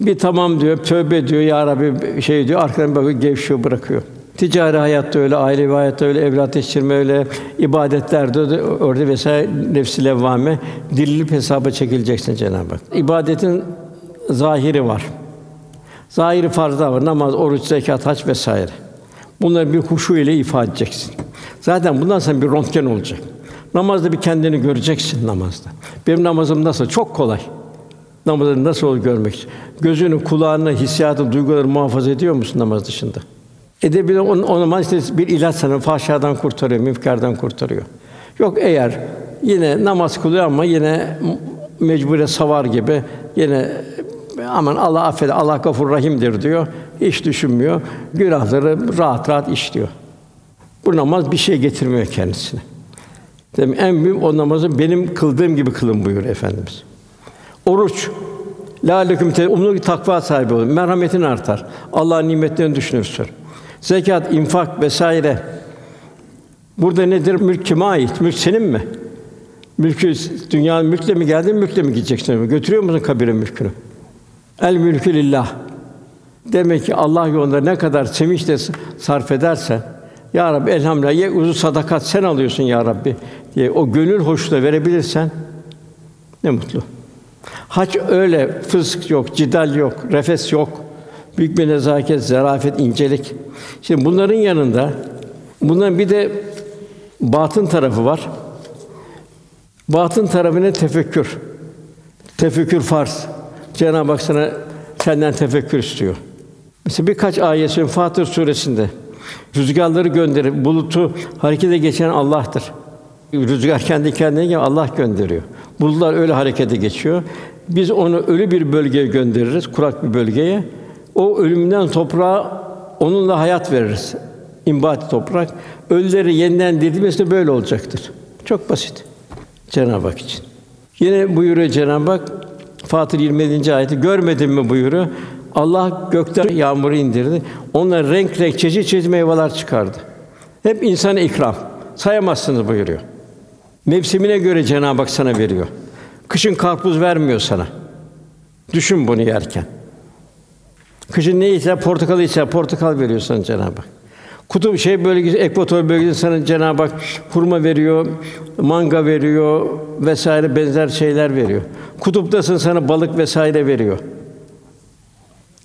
B: Bir tamam diyor, tövbe diyor, ya Rabbi şey diyor, arkadan bakıyor, gevşiyor, bırakıyor. Ticari hayatta öyle, ailevi hayatta öyle, evlat yetiştirme öyle, ibadetlerde de orada vesaire nefsi levvame dirilip hesaba çekileceksin Cenab-ı Hak. İbadetin zahiri var. Zahiri farzlar var. Namaz, oruç, zekat, hac vesaire. Bunları bir huşu ile ifade edeceksin. Zaten bundan sonra bir röntgen olacak. Namazda bir kendini göreceksin namazda. Benim namazım nasıl? Çok kolay. Namazını nasıl olur görmek Gözünü, kulağını, hissiyatı, duyguları muhafaza ediyor musun namaz dışında? Edebilir onun o zaman işte bir ilaç sana fahşadan kurtarıyor, münkerden kurtarıyor. Yok eğer yine namaz kılıyor ama yine mecbure savar gibi yine aman Allah affeder, Allah gafur rahimdir diyor. Hiç düşünmüyor. Günahları rahat rahat işliyor. Bu namaz bir şey getirmiyor kendisine. Demek en büyük o namazı benim kıldığım gibi kılın buyur efendimiz. Oruç La aleyküm te umlu takva sahibi olun. Merhametin artar. Allah'ın nimetlerini düşünürsün. Zekat, infak vesaire. Burada nedir? Mülk kime ait? Mülk senin mi? Mülkü dünyanın mülkle mi geldin, mülkle mi gideceksin? Götürüyor musun kabire mülkünü? El mülkü lillah. Demek ki Allah yolunda ne kadar sevinçle sarf ederse, ya Rabbi elhamdülillah ye uzun sadakat sen alıyorsun ya Rabbi diye o gönül hoşluğu verebilirsen ne mutlu. Hac öyle fısk yok, cidal yok, refes yok. Büyük bir nezaket, zarafet, incelik. Şimdi bunların yanında bunların bir de batın tarafı var. Batın tarafı ne? Tefekkür. Tefekkür farz. Cenab-ı Hak sana senden tefekkür istiyor. Mesela birkaç ayet Fatır suresinde rüzgarları gönderip bulutu harekete geçen Allah'tır. Rüzgar kendi kendine Allah gönderiyor. Bulutlar öyle harekete geçiyor. Biz onu ölü bir bölgeye göndeririz, kurak bir bölgeye. O ölümden toprağa onunla hayat veririz. İmbat toprak. Ölüleri yeniden dirilmesi böyle olacaktır. Çok basit. Cenab-ı Hak için. Yine buyuruyor Cenab-ı Hak Fatır 27. ayeti görmedin mi buyuruyor. Allah gökten yağmuru indirdi. Onlar renk renk çeşit çeşit meyveler çıkardı. Hep insana ikram. Sayamazsınız buyuruyor. Mevsimine göre Cenab-ı Hak sana veriyor. Kışın karpuz vermiyor sana. Düşün bunu yerken. Kışın ne ise portakal ise portakal veriyor sana Cenab-ı Hak. Kutup şey bölgesi, ekvator bölgesi sana Cenab-ı Hak hurma veriyor, manga veriyor vesaire benzer şeyler veriyor. Kutuptasın sana balık vesaire veriyor.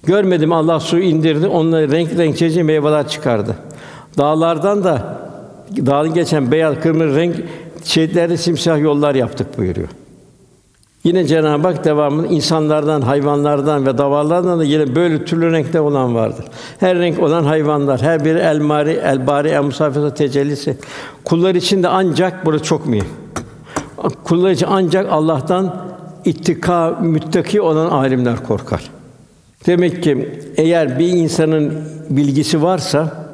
B: Görmedim Allah su indirdi, onları renk renk çeşitli meyveler çıkardı. Dağlardan da dağın geçen beyaz, kırmızı renk şehitlerde simsiyah yollar yaptık buyuruyor. Yine Cenab-ı Hak devamlı insanlardan, hayvanlardan ve davarlardan da yine böyle türlü renkte olan vardır. Her renk olan hayvanlar, her biri el mari, el bari, el musafirse tecellisi. Kullar için de ancak burası çok mühim. Kullar için ancak Allah'tan ittika, müttaki olan alimler korkar. Demek ki eğer bir insanın bilgisi varsa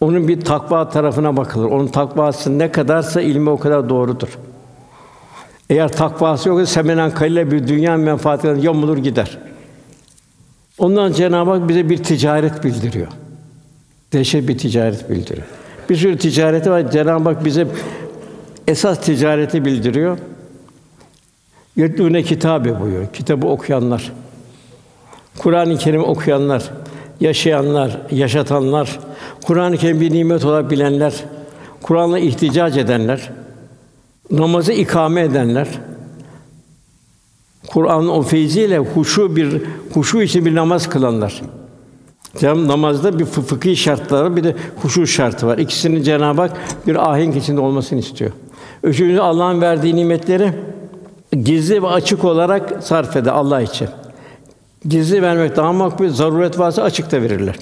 B: onun bir takva tarafına bakılır. Onun takvası ne kadarsa ilmi o kadar doğrudur. Eğer takvası yoksa semenen kalile bir dünya menfaatinden yamulur gider. Ondan Cenab-ı Hak bize bir ticaret bildiriyor. Dehşet bir ticaret bildiriyor. Bir sürü ticareti var. Cenab-ı Hak bize esas ticareti bildiriyor. Yetlûne kitabı buyuruyor. Kitabı okuyanlar. Kur'an-ı Kerim okuyanlar, yaşayanlar, yaşatanlar, Kur'an-ı Kerim bir nimet olarak bilenler, Kur'an'la ihticac edenler, namazı ikame edenler, Kur'an'ın o feyziyle huşu bir huşu için bir namaz kılanlar. Cem namazda bir fıkhi şartları bir de huşu şartı var. İkisinin Cenab-ı Hak bir ahenk içinde olmasını istiyor. Üçüncü Allah'ın verdiği nimetleri gizli ve açık olarak sarf eder Allah için. Gizli vermek daha makbul, zaruret varsa açıkta verirler.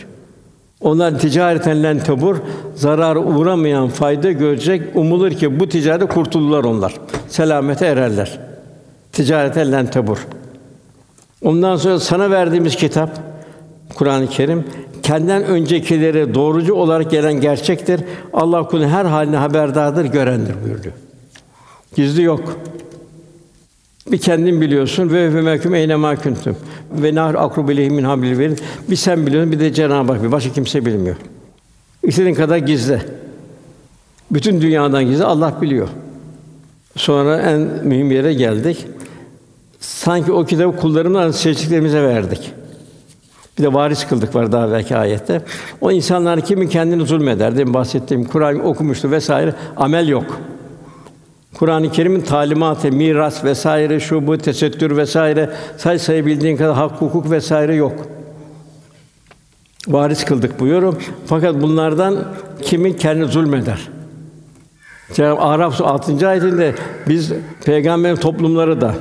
B: Onlar ticareten len tebur, zarar uğramayan fayda görecek. Umulur ki bu ticarete kurtulurlar onlar. Selamete ererler. Ticareten len tebur. Ondan sonra sana verdiğimiz kitap Kur'an-ı Kerim kendinden öncekileri doğrucu olarak gelen gerçektir. Allah kulun her haline haberdardır, görendir buyuruyor. Gizli yok. Bir kendin biliyorsun ve ve meküm eyne ma kuntum. Ve nar akrubu min hablil verin. Bir sen biliyorsun, bir de Cenab-ı Hak biliyor. Başka kimse bilmiyor. İstediğin kadar gizle. Bütün dünyadan gizli Allah biliyor. Sonra en mühim yere geldik. Sanki o kitabı kullarımızdan seçtiklerimize verdik. Bir de varis kıldık var daha belki ayette. O insanlar kimin kendini zulmeder, mi? Bahsettiğim Kur'an okumuştu vesaire. Amel yok. Kur'an-ı Kerim'in talimatı, miras vesaire, şu bu tesettür vesaire say sayabildiğin kadar hak, hukuk vesaire yok. Varis kıldık buyuruyorum. Fakat bunlardan kimin kendi zulmeder? Cenab-ı Araf 6. ayetinde biz peygamberin toplumları da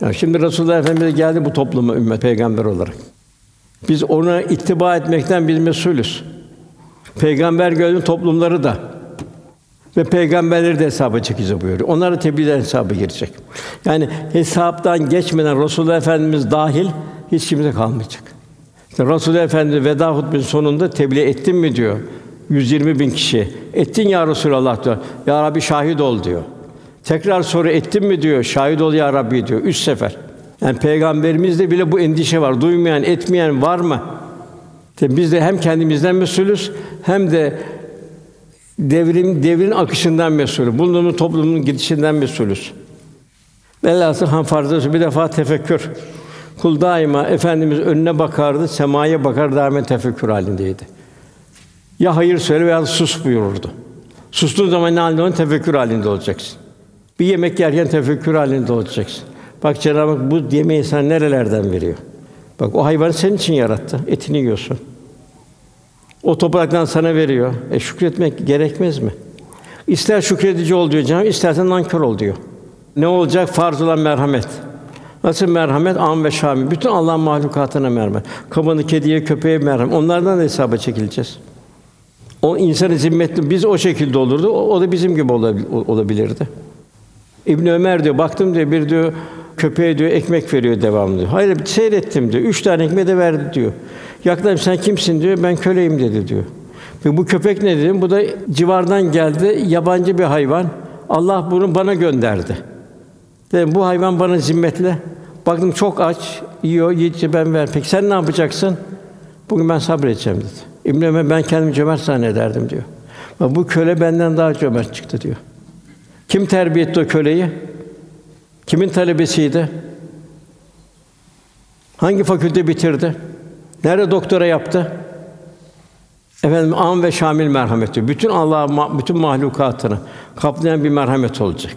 B: yani şimdi Resulullah Efendimiz geldi bu topluma ümmet peygamber olarak. Biz ona ittiba etmekten biz mesulüz. Peygamber gördüğün toplumları da ve peygamberleri de hesaba çekeceğiz buyuruyor. Onlara tebliğden hesaba girecek. Yani hesaptan geçmeden Resulullah Efendimiz dahil hiç kimse kalmayacak. İşte Resulullah Efendimiz veda hutbesinin sonunda tebliğ ettin mi diyor. 120 bin kişi. Ettin ya Resulallah diyor. Ya Rabbi şahit ol diyor. Tekrar soru ettin mi diyor. Şahit ol ya Rabbi diyor. Üç sefer. Yani peygamberimizde bile bu endişe var. Duymayan, etmeyen var mı? Biz de hem kendimizden mesulüz hem de devrim devrin akışından mesulüz. Bulunduğumuz toplumun gidişinden mesulüz. Velhasıl han farzı bir defa tefekkür. Kul daima efendimiz önüne bakardı, semaya bakar daima tefekkür halindeydi. Ya hayır söyle veya sus buyururdu. Sustuğun zaman ne halinde olacaksın? Tefekkür halinde olacaksın. Bir yemek yerken tefekkür halinde olacaksın. Bak Cenab-ı Hak bu yemeği sana nerelerden veriyor? Bak o hayvanı senin için yarattı. Etini yiyorsun. O topraktan sana veriyor. E şükretmek gerekmez mi? İster şükredici ol diyor Cenab-ı istersen nankör ol diyor. Ne olacak? Farz olan merhamet. Nasıl merhamet? Am ve şamil. Bütün Allah'ın mahlukatına merhamet. Kabanı kediye, köpeğe merhamet. Onlardan da hesaba çekileceğiz. O insanı zimmetli biz o şekilde olurdu. O, o da bizim gibi olabilirdi. İbn Ömer diyor, baktım diyor bir diyor köpeğe diyor ekmek veriyor devamlı diyor. Hayır seyrettim diyor. Üç tane ekmeği de verdi diyor. Yaklaşıp sen kimsin diyor. Ben köleyim dedi diyor. Ve bu köpek ne dedim? Bu da civardan geldi. Yabancı bir hayvan. Allah bunu bana gönderdi. Dedim bu hayvan bana zimmetle. Baktım çok aç, yiyor, yiyince ben ver. Peki sen ne yapacaksın? Bugün ben sabredeceğim dedi. İbn Ömer ben kendimi cömert zannederdim diyor. Bak bu köle benden daha cömert çıktı diyor. Kim terbiye etti o köleyi? Kimin talebesiydi? Hangi fakülte bitirdi? Nerede doktora yaptı? Efendim am ve şamil merhameti. Bütün Allah bütün mahlukatını kaplayan bir merhamet olacak.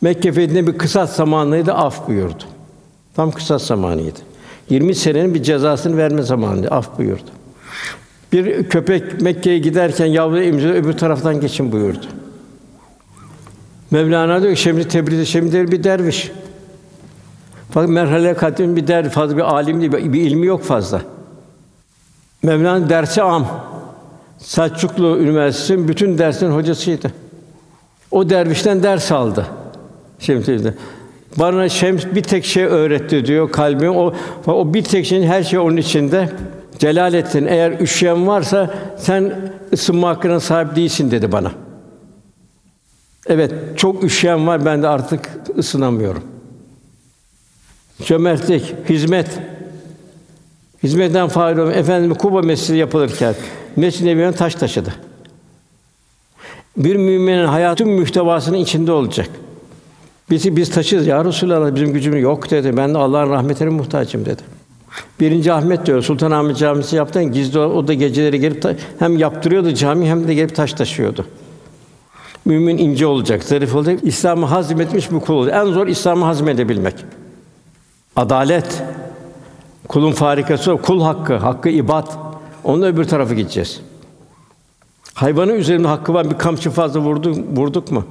B: Mekke fethinde bir kısas zamanıydı, af buyurdu. Tam kısas zamanıydı. 20 senenin bir cezasını verme zamanıydı, af buyurdu. Bir köpek Mekke'ye giderken yavru imza öbür taraftan geçin buyurdu. Mevlana diyor ki Şemsi Tebrizi Şemsi bir derviş. Fakat merhale kadim bir der fazla bir alim değil, bir ilmi yok fazla. Mevlana dersi am. Selçuklu Üniversitesi'nin bütün derslerin hocasıydı. O dervişten ders aldı. Şimdi Bana Şems bir tek şey öğretti diyor kalbim. O o bir tek şeyin her şey onun içinde. Celalettin eğer üşüyen varsa sen ısınma hakkına sahip değilsin dedi bana. Evet, çok üşüyen var ben de artık ısınamıyorum. Cömertlik, hizmet. Hizmetten fail olma. Efendim Kuba Mescidi yapılırken Mescid-i taş taşıdı. Bir müminin hayatın mühtevasının içinde olacak. Bizi biz taşırız ya Resulallah bizim gücümüz yok dedi. Ben de Allah'ın rahmetine muhtacım dedi. Birinci Ahmet diyor Sultan Ahmet Camisi yaptı. Gizli o da geceleri gelip hem yaptırıyordu cami hem de gelip taş taşıyordu. Mümin ince olacak, zarif olacak. İslam'ı hazmetmiş bir kul olacak. En zor İslam'ı hazmedebilmek. Adalet, kulun farikası, kul hakkı, hakkı ibad. Onun öbür tarafı gideceğiz. Hayvanın üzerinde hakkı var, bir kamçı fazla vurduk, vurduk mu?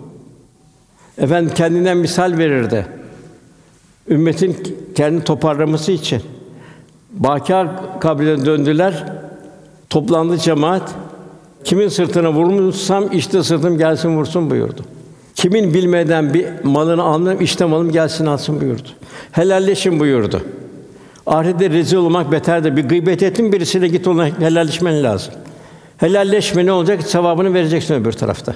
B: Efendim kendinden misal verirdi. Ümmetin kendi toparlaması için. Bakar kabrine döndüler. Toplandı cemaat. Kimin sırtına vurmuşsam işte sırtım gelsin vursun buyurdu. Kimin bilmeden bir malını aldım işte malım gelsin alsın buyurdu. Helalleşin buyurdu. Ahirette rezil olmak beterdir. Bir gıybet ettin birisiyle git ona helalleşmen lazım. Helalleşme ne olacak? Sevabını vereceksin öbür tarafta.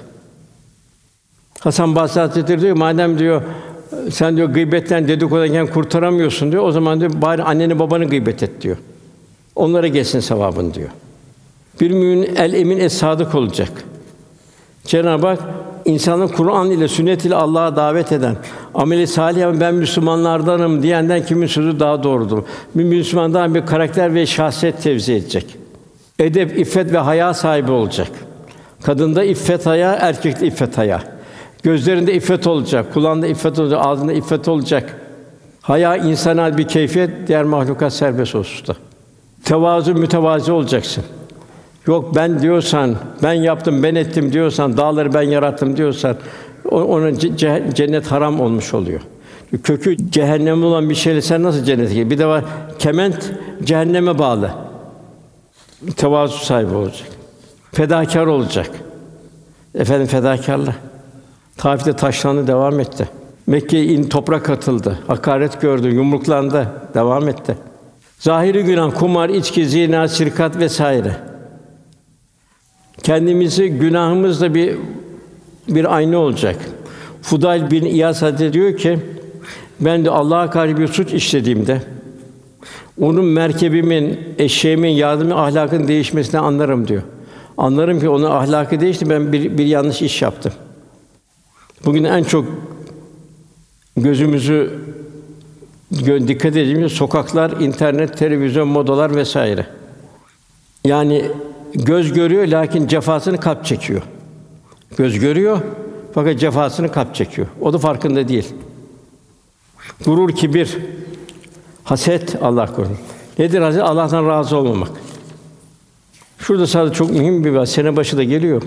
B: Hasan Basri Hazretleri diyor, madem diyor sen diyor gıybetten dedikodudan kurtaramıyorsun diyor. O zaman diyor bari anneni babanı gıybet et diyor. Onlara gelsin sevabın diyor. Bir mümin el emin es sadık olacak. Cenab-ı Hak insanın Kur'an ile sünnet ile Allah'a davet eden, ameli salih ben Müslümanlardanım diyenden kimin sözü daha doğrudur. Bir Müslümandan bir karakter ve şahsiyet tevzi edecek. Edep, iffet ve haya sahibi olacak. Kadında iffet haya, erkekte iffet haya. Gözlerinde iffet olacak, kulağında iffet olacak, ağzında iffet olacak. Haya insana bir keyfiyet, diğer mahlukat serbest olsun. Tevazu mütevazi olacaksın. Yok ben diyorsan, ben yaptım, ben ettim diyorsan, dağları ben yarattım diyorsan, onun cennet haram olmuş oluyor. Kökü cehennem olan bir şeyle sen nasıl cennete gir? Bir de var kement cehenneme bağlı. Tevazu sahibi olacak. Fedakar olacak. Efendim fedakarla. Taif'te taşlandı, devam etti. Mekke in toprak atıldı. Hakaret gördü, yumruklandı, devam etti. Zahiri günah, kumar, içki, zina, şirkat vesaire. Kendimizi günahımızla bir bir ayna olacak. Fudayl bin İyaz diyor ki ben de Allah'a karşı bir suç işlediğimde onun merkebimin, eşeğimin, yardımı, ahlakın değişmesini anlarım diyor. Anlarım ki onun ahlakı değişti. Ben bir, bir yanlış iş yaptım. Bugün en çok gözümüzü dikkat edeceğimiz sokaklar, internet, televizyon, modalar vesaire. Yani göz görüyor lakin cefasını kalp çekiyor. Göz görüyor fakat cefasını kalp çekiyor. O da farkında değil. Gurur, kibir, haset Allah korusun. Nedir haset? Allah'tan razı olmamak. Şurada sadece çok mühim bir var. Sene başı da geliyor.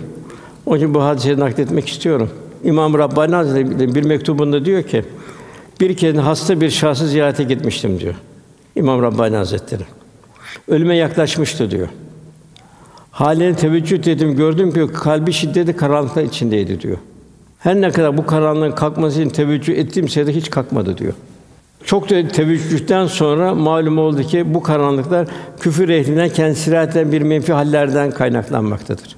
B: Onun için bu hadiseyi nakletmek istiyorum. İmam Rabbani Hazretleri bir mektubunda diyor ki, bir kez hasta bir şahsı ziyarete gitmiştim diyor. İmam Rabbani Hazretleri. Ölüme yaklaşmıştı diyor. Haline teveccüh dedim, gördüm ki kalbi şiddeti karanlıkta içindeydi diyor. Her ne kadar bu karanlığın kalkması için teveccüh ettiğimse de hiç kalkmadı diyor. Çok da teveccühten sonra malum oldu ki bu karanlıklar küfür ehlinden kendisi bir menfi hallerden kaynaklanmaktadır.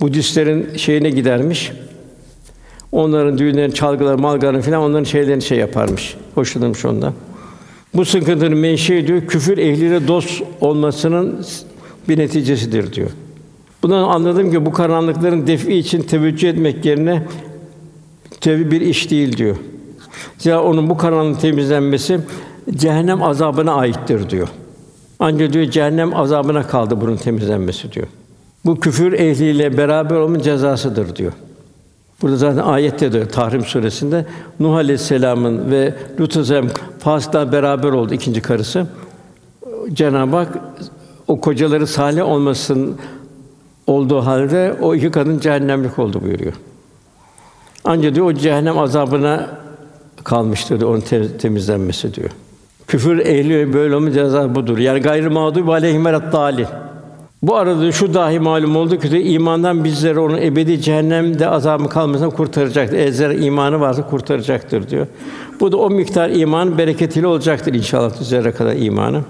B: Budistlerin şeyine gidermiş. Onların düğünlerin, çalgıları, malgarın filan onların şeylerini şey yaparmış. Hoşlanırmış ondan. Bu sıkıntının menşei diyor küfür ehliyle dost olmasının bir neticesidir diyor. Bundan anladım ki bu karanlıkların defi için teveccüh etmek yerine tevi bir iş değil diyor. Zira onun bu karanlığın temizlenmesi cehennem azabına aittir diyor. Ancak diyor cehennem azabına kaldı bunun temizlenmesi diyor. Bu küfür ehliyle beraber olmanın cezasıdır diyor. Burada zaten ayette de Tahrim suresinde Nuh Aleyhisselam'ın ve Lut Aleyhisselam beraber oldu ikinci karısı. Cenab-ı Hak o kocaları salih olmasın olduğu halde o iki kadın cehennemlik oldu buyuruyor. Ancak diyor o cehennem azabına kalmıştır onun te- temizlenmesi diyor. Küfür ehli böyle olma ceza budur. Yani gayrı mağdûb aleyhim dali. Bu arada şu dahi malum oldu ki imandan bizleri onun ebedi cehennemde azabı kalmasından kurtaracaktır. Eğer imanı varsa kurtaracaktır diyor. Bu da o miktar iman bereketiyle olacaktır inşallah üzere kadar imanı.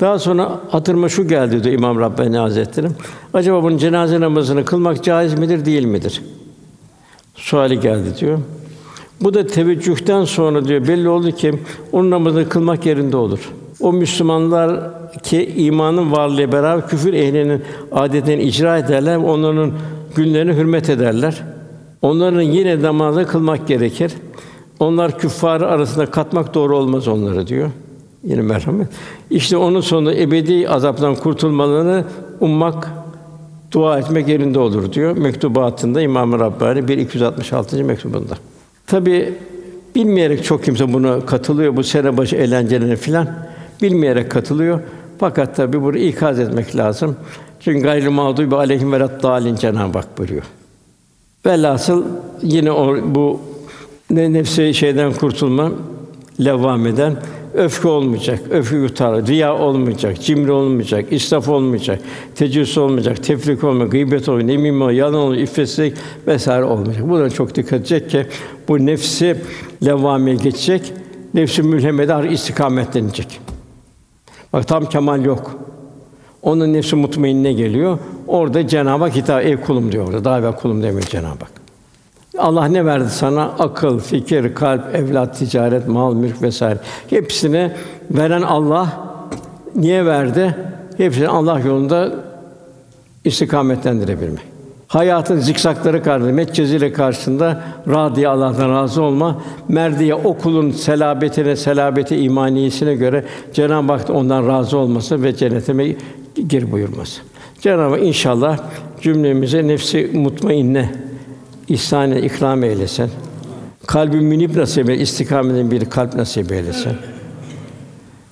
B: Daha sonra hatırıma şu geldi diyor İmam Rabbani Hazretleri. Acaba bunun cenaze namazını kılmak caiz midir, değil midir? Suali geldi diyor. Bu da teveccühten sonra diyor belli oldu ki onun namazını kılmak yerinde olur. O Müslümanlar ki imanın varlığı beraber küfür ehlinin adetlerini icra ederler, onların günlerini hürmet ederler. Onların yine namazı kılmak gerekir. Onlar küffar arasında katmak doğru olmaz onları diyor. Yine merhamet. İşte onun sonunda ebedi azaptan kurtulmalarını ummak, dua etmek yerinde olur diyor. Mektubatında İmam-ı Rabbani 1 266. mektubunda. Tabi bilmeyerek çok kimse buna katılıyor bu sene başı eğlencelerine filan bilmeyerek katılıyor. Fakat tabi bunu ikaz etmek lazım. Çünkü gayrı mağdubi aleyhim ve dalin Cenab-ı Hak buyuruyor. Velhasıl yine o bu ne nefsi şeyden kurtulma levam eden öfke olmayacak, öfke yutar, riya olmayacak, cimri olmayacak, israf olmayacak, tecrüs olmayacak, tefrik olmayacak, gıybet olmayacak, nemim olmayacak, yalan olmayacak, iffetsizlik vesaire olmayacak. Buna çok dikkat edecek ki bu nefsi levvameye geçecek, nefsi mülhemede istikametlenecek. Bak tam kemal yok. Onun nefsi mutmainne geliyor. Orada Cenab-ı Hak hitap ey kulum diyor orada. Daha evvel kulum demiyor Cenab-ı Hak. Allah ne verdi sana? Akıl, fikir, kalp, evlat, ticaret, mal, mülk vesaire. Hepsini veren Allah niye verdi? Hepsini Allah yolunda istikametlendirebilmek. Hayatın zikzakları karşısında, metcezile karşısında radiye Allah'tan razı olma, merdiye okulun selabetine, selabeti imaniyesine göre Cenab-ı Hak ondan razı olması ve cennetime gir buyurması. Cenab-ı Hak inşallah cümlemize nefsi mutmainne ihsan ikram eylesin. Kalbi münip nasip eyle, istikametin bir kalp nasip eylesin.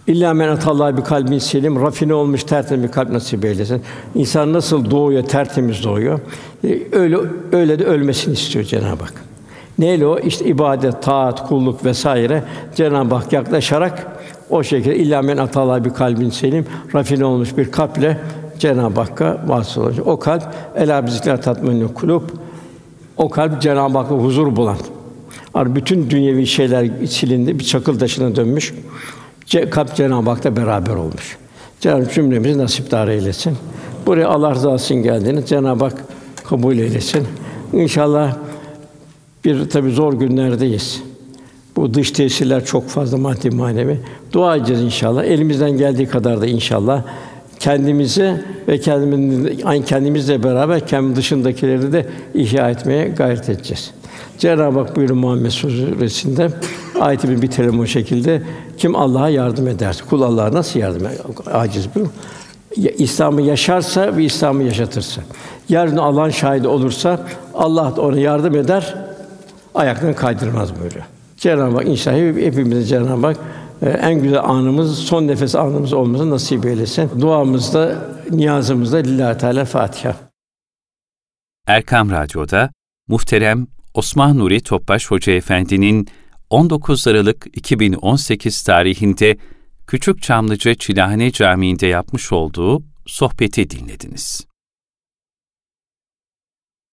B: İlla men atallah bir kalbin selim, rafine olmuş tertemiz bir kalp nasip eylesin. İnsan nasıl doğuyor, tertemiz doğuyor. E, öyle öyle de ölmesini istiyor Cenab-ı Hak. Neyle o? İşte ibadet, taat, kulluk vesaire Cenab-ı Hak yaklaşarak o şekilde illa men atallah bir kalbin selim, rafine olmuş bir kalple Cenab-ı Hakk'a vasıl olacak. O kalp ela bizikler tatminü kulub. O kalp Cenab-ı Hak'ta huzur bulan. Ar bütün dünyevi şeyler silindi, bir çakıl taşına dönmüş. Kalp Cenab-ı Hak'ta beraber olmuş. Cenab-ı Hak cümlemizi nasipdar eylesin. Buraya Allah rızası için geldiğiniz Cenab-ı Hak kabul eylesin. İnşallah bir tabi zor günlerdeyiz. Bu dış tesirler çok fazla maddi manevi. Dua edeceğiz inşallah. Elimizden geldiği kadar da inşallah kendimizi ve kendimiz aynı kendimizle beraber kendi dışındakileri de ihya etmeye gayret edeceğiz. Cenab-ı Hak buyuruyor Muhammed Suresi'nde ayetimi bitirelim o şekilde. Kim Allah'a yardım eder? Kul Allah'a nasıl yardım eder? Aciz bu. İslam'ı yaşarsa ve İslam'ı yaşatırsa. Yarın Allah'ın şahidi olursa Allah da ona yardım eder. Ayaklarını kaydırmaz böyle. Cenab-ı Hak inşallah hepimize Cenab-ı Hak en güzel anımız, son nefes anımız olması nasip eylesin. Duamızda, niyazımızda Lillahi Teala Fatiha.
A: Erkam Radyo'da muhterem Osman Nuri Topbaş Hoca Efendi'nin 19 Aralık 2018 tarihinde Küçük Çamlıca Çilahane Camii'nde yapmış olduğu sohbeti dinlediniz.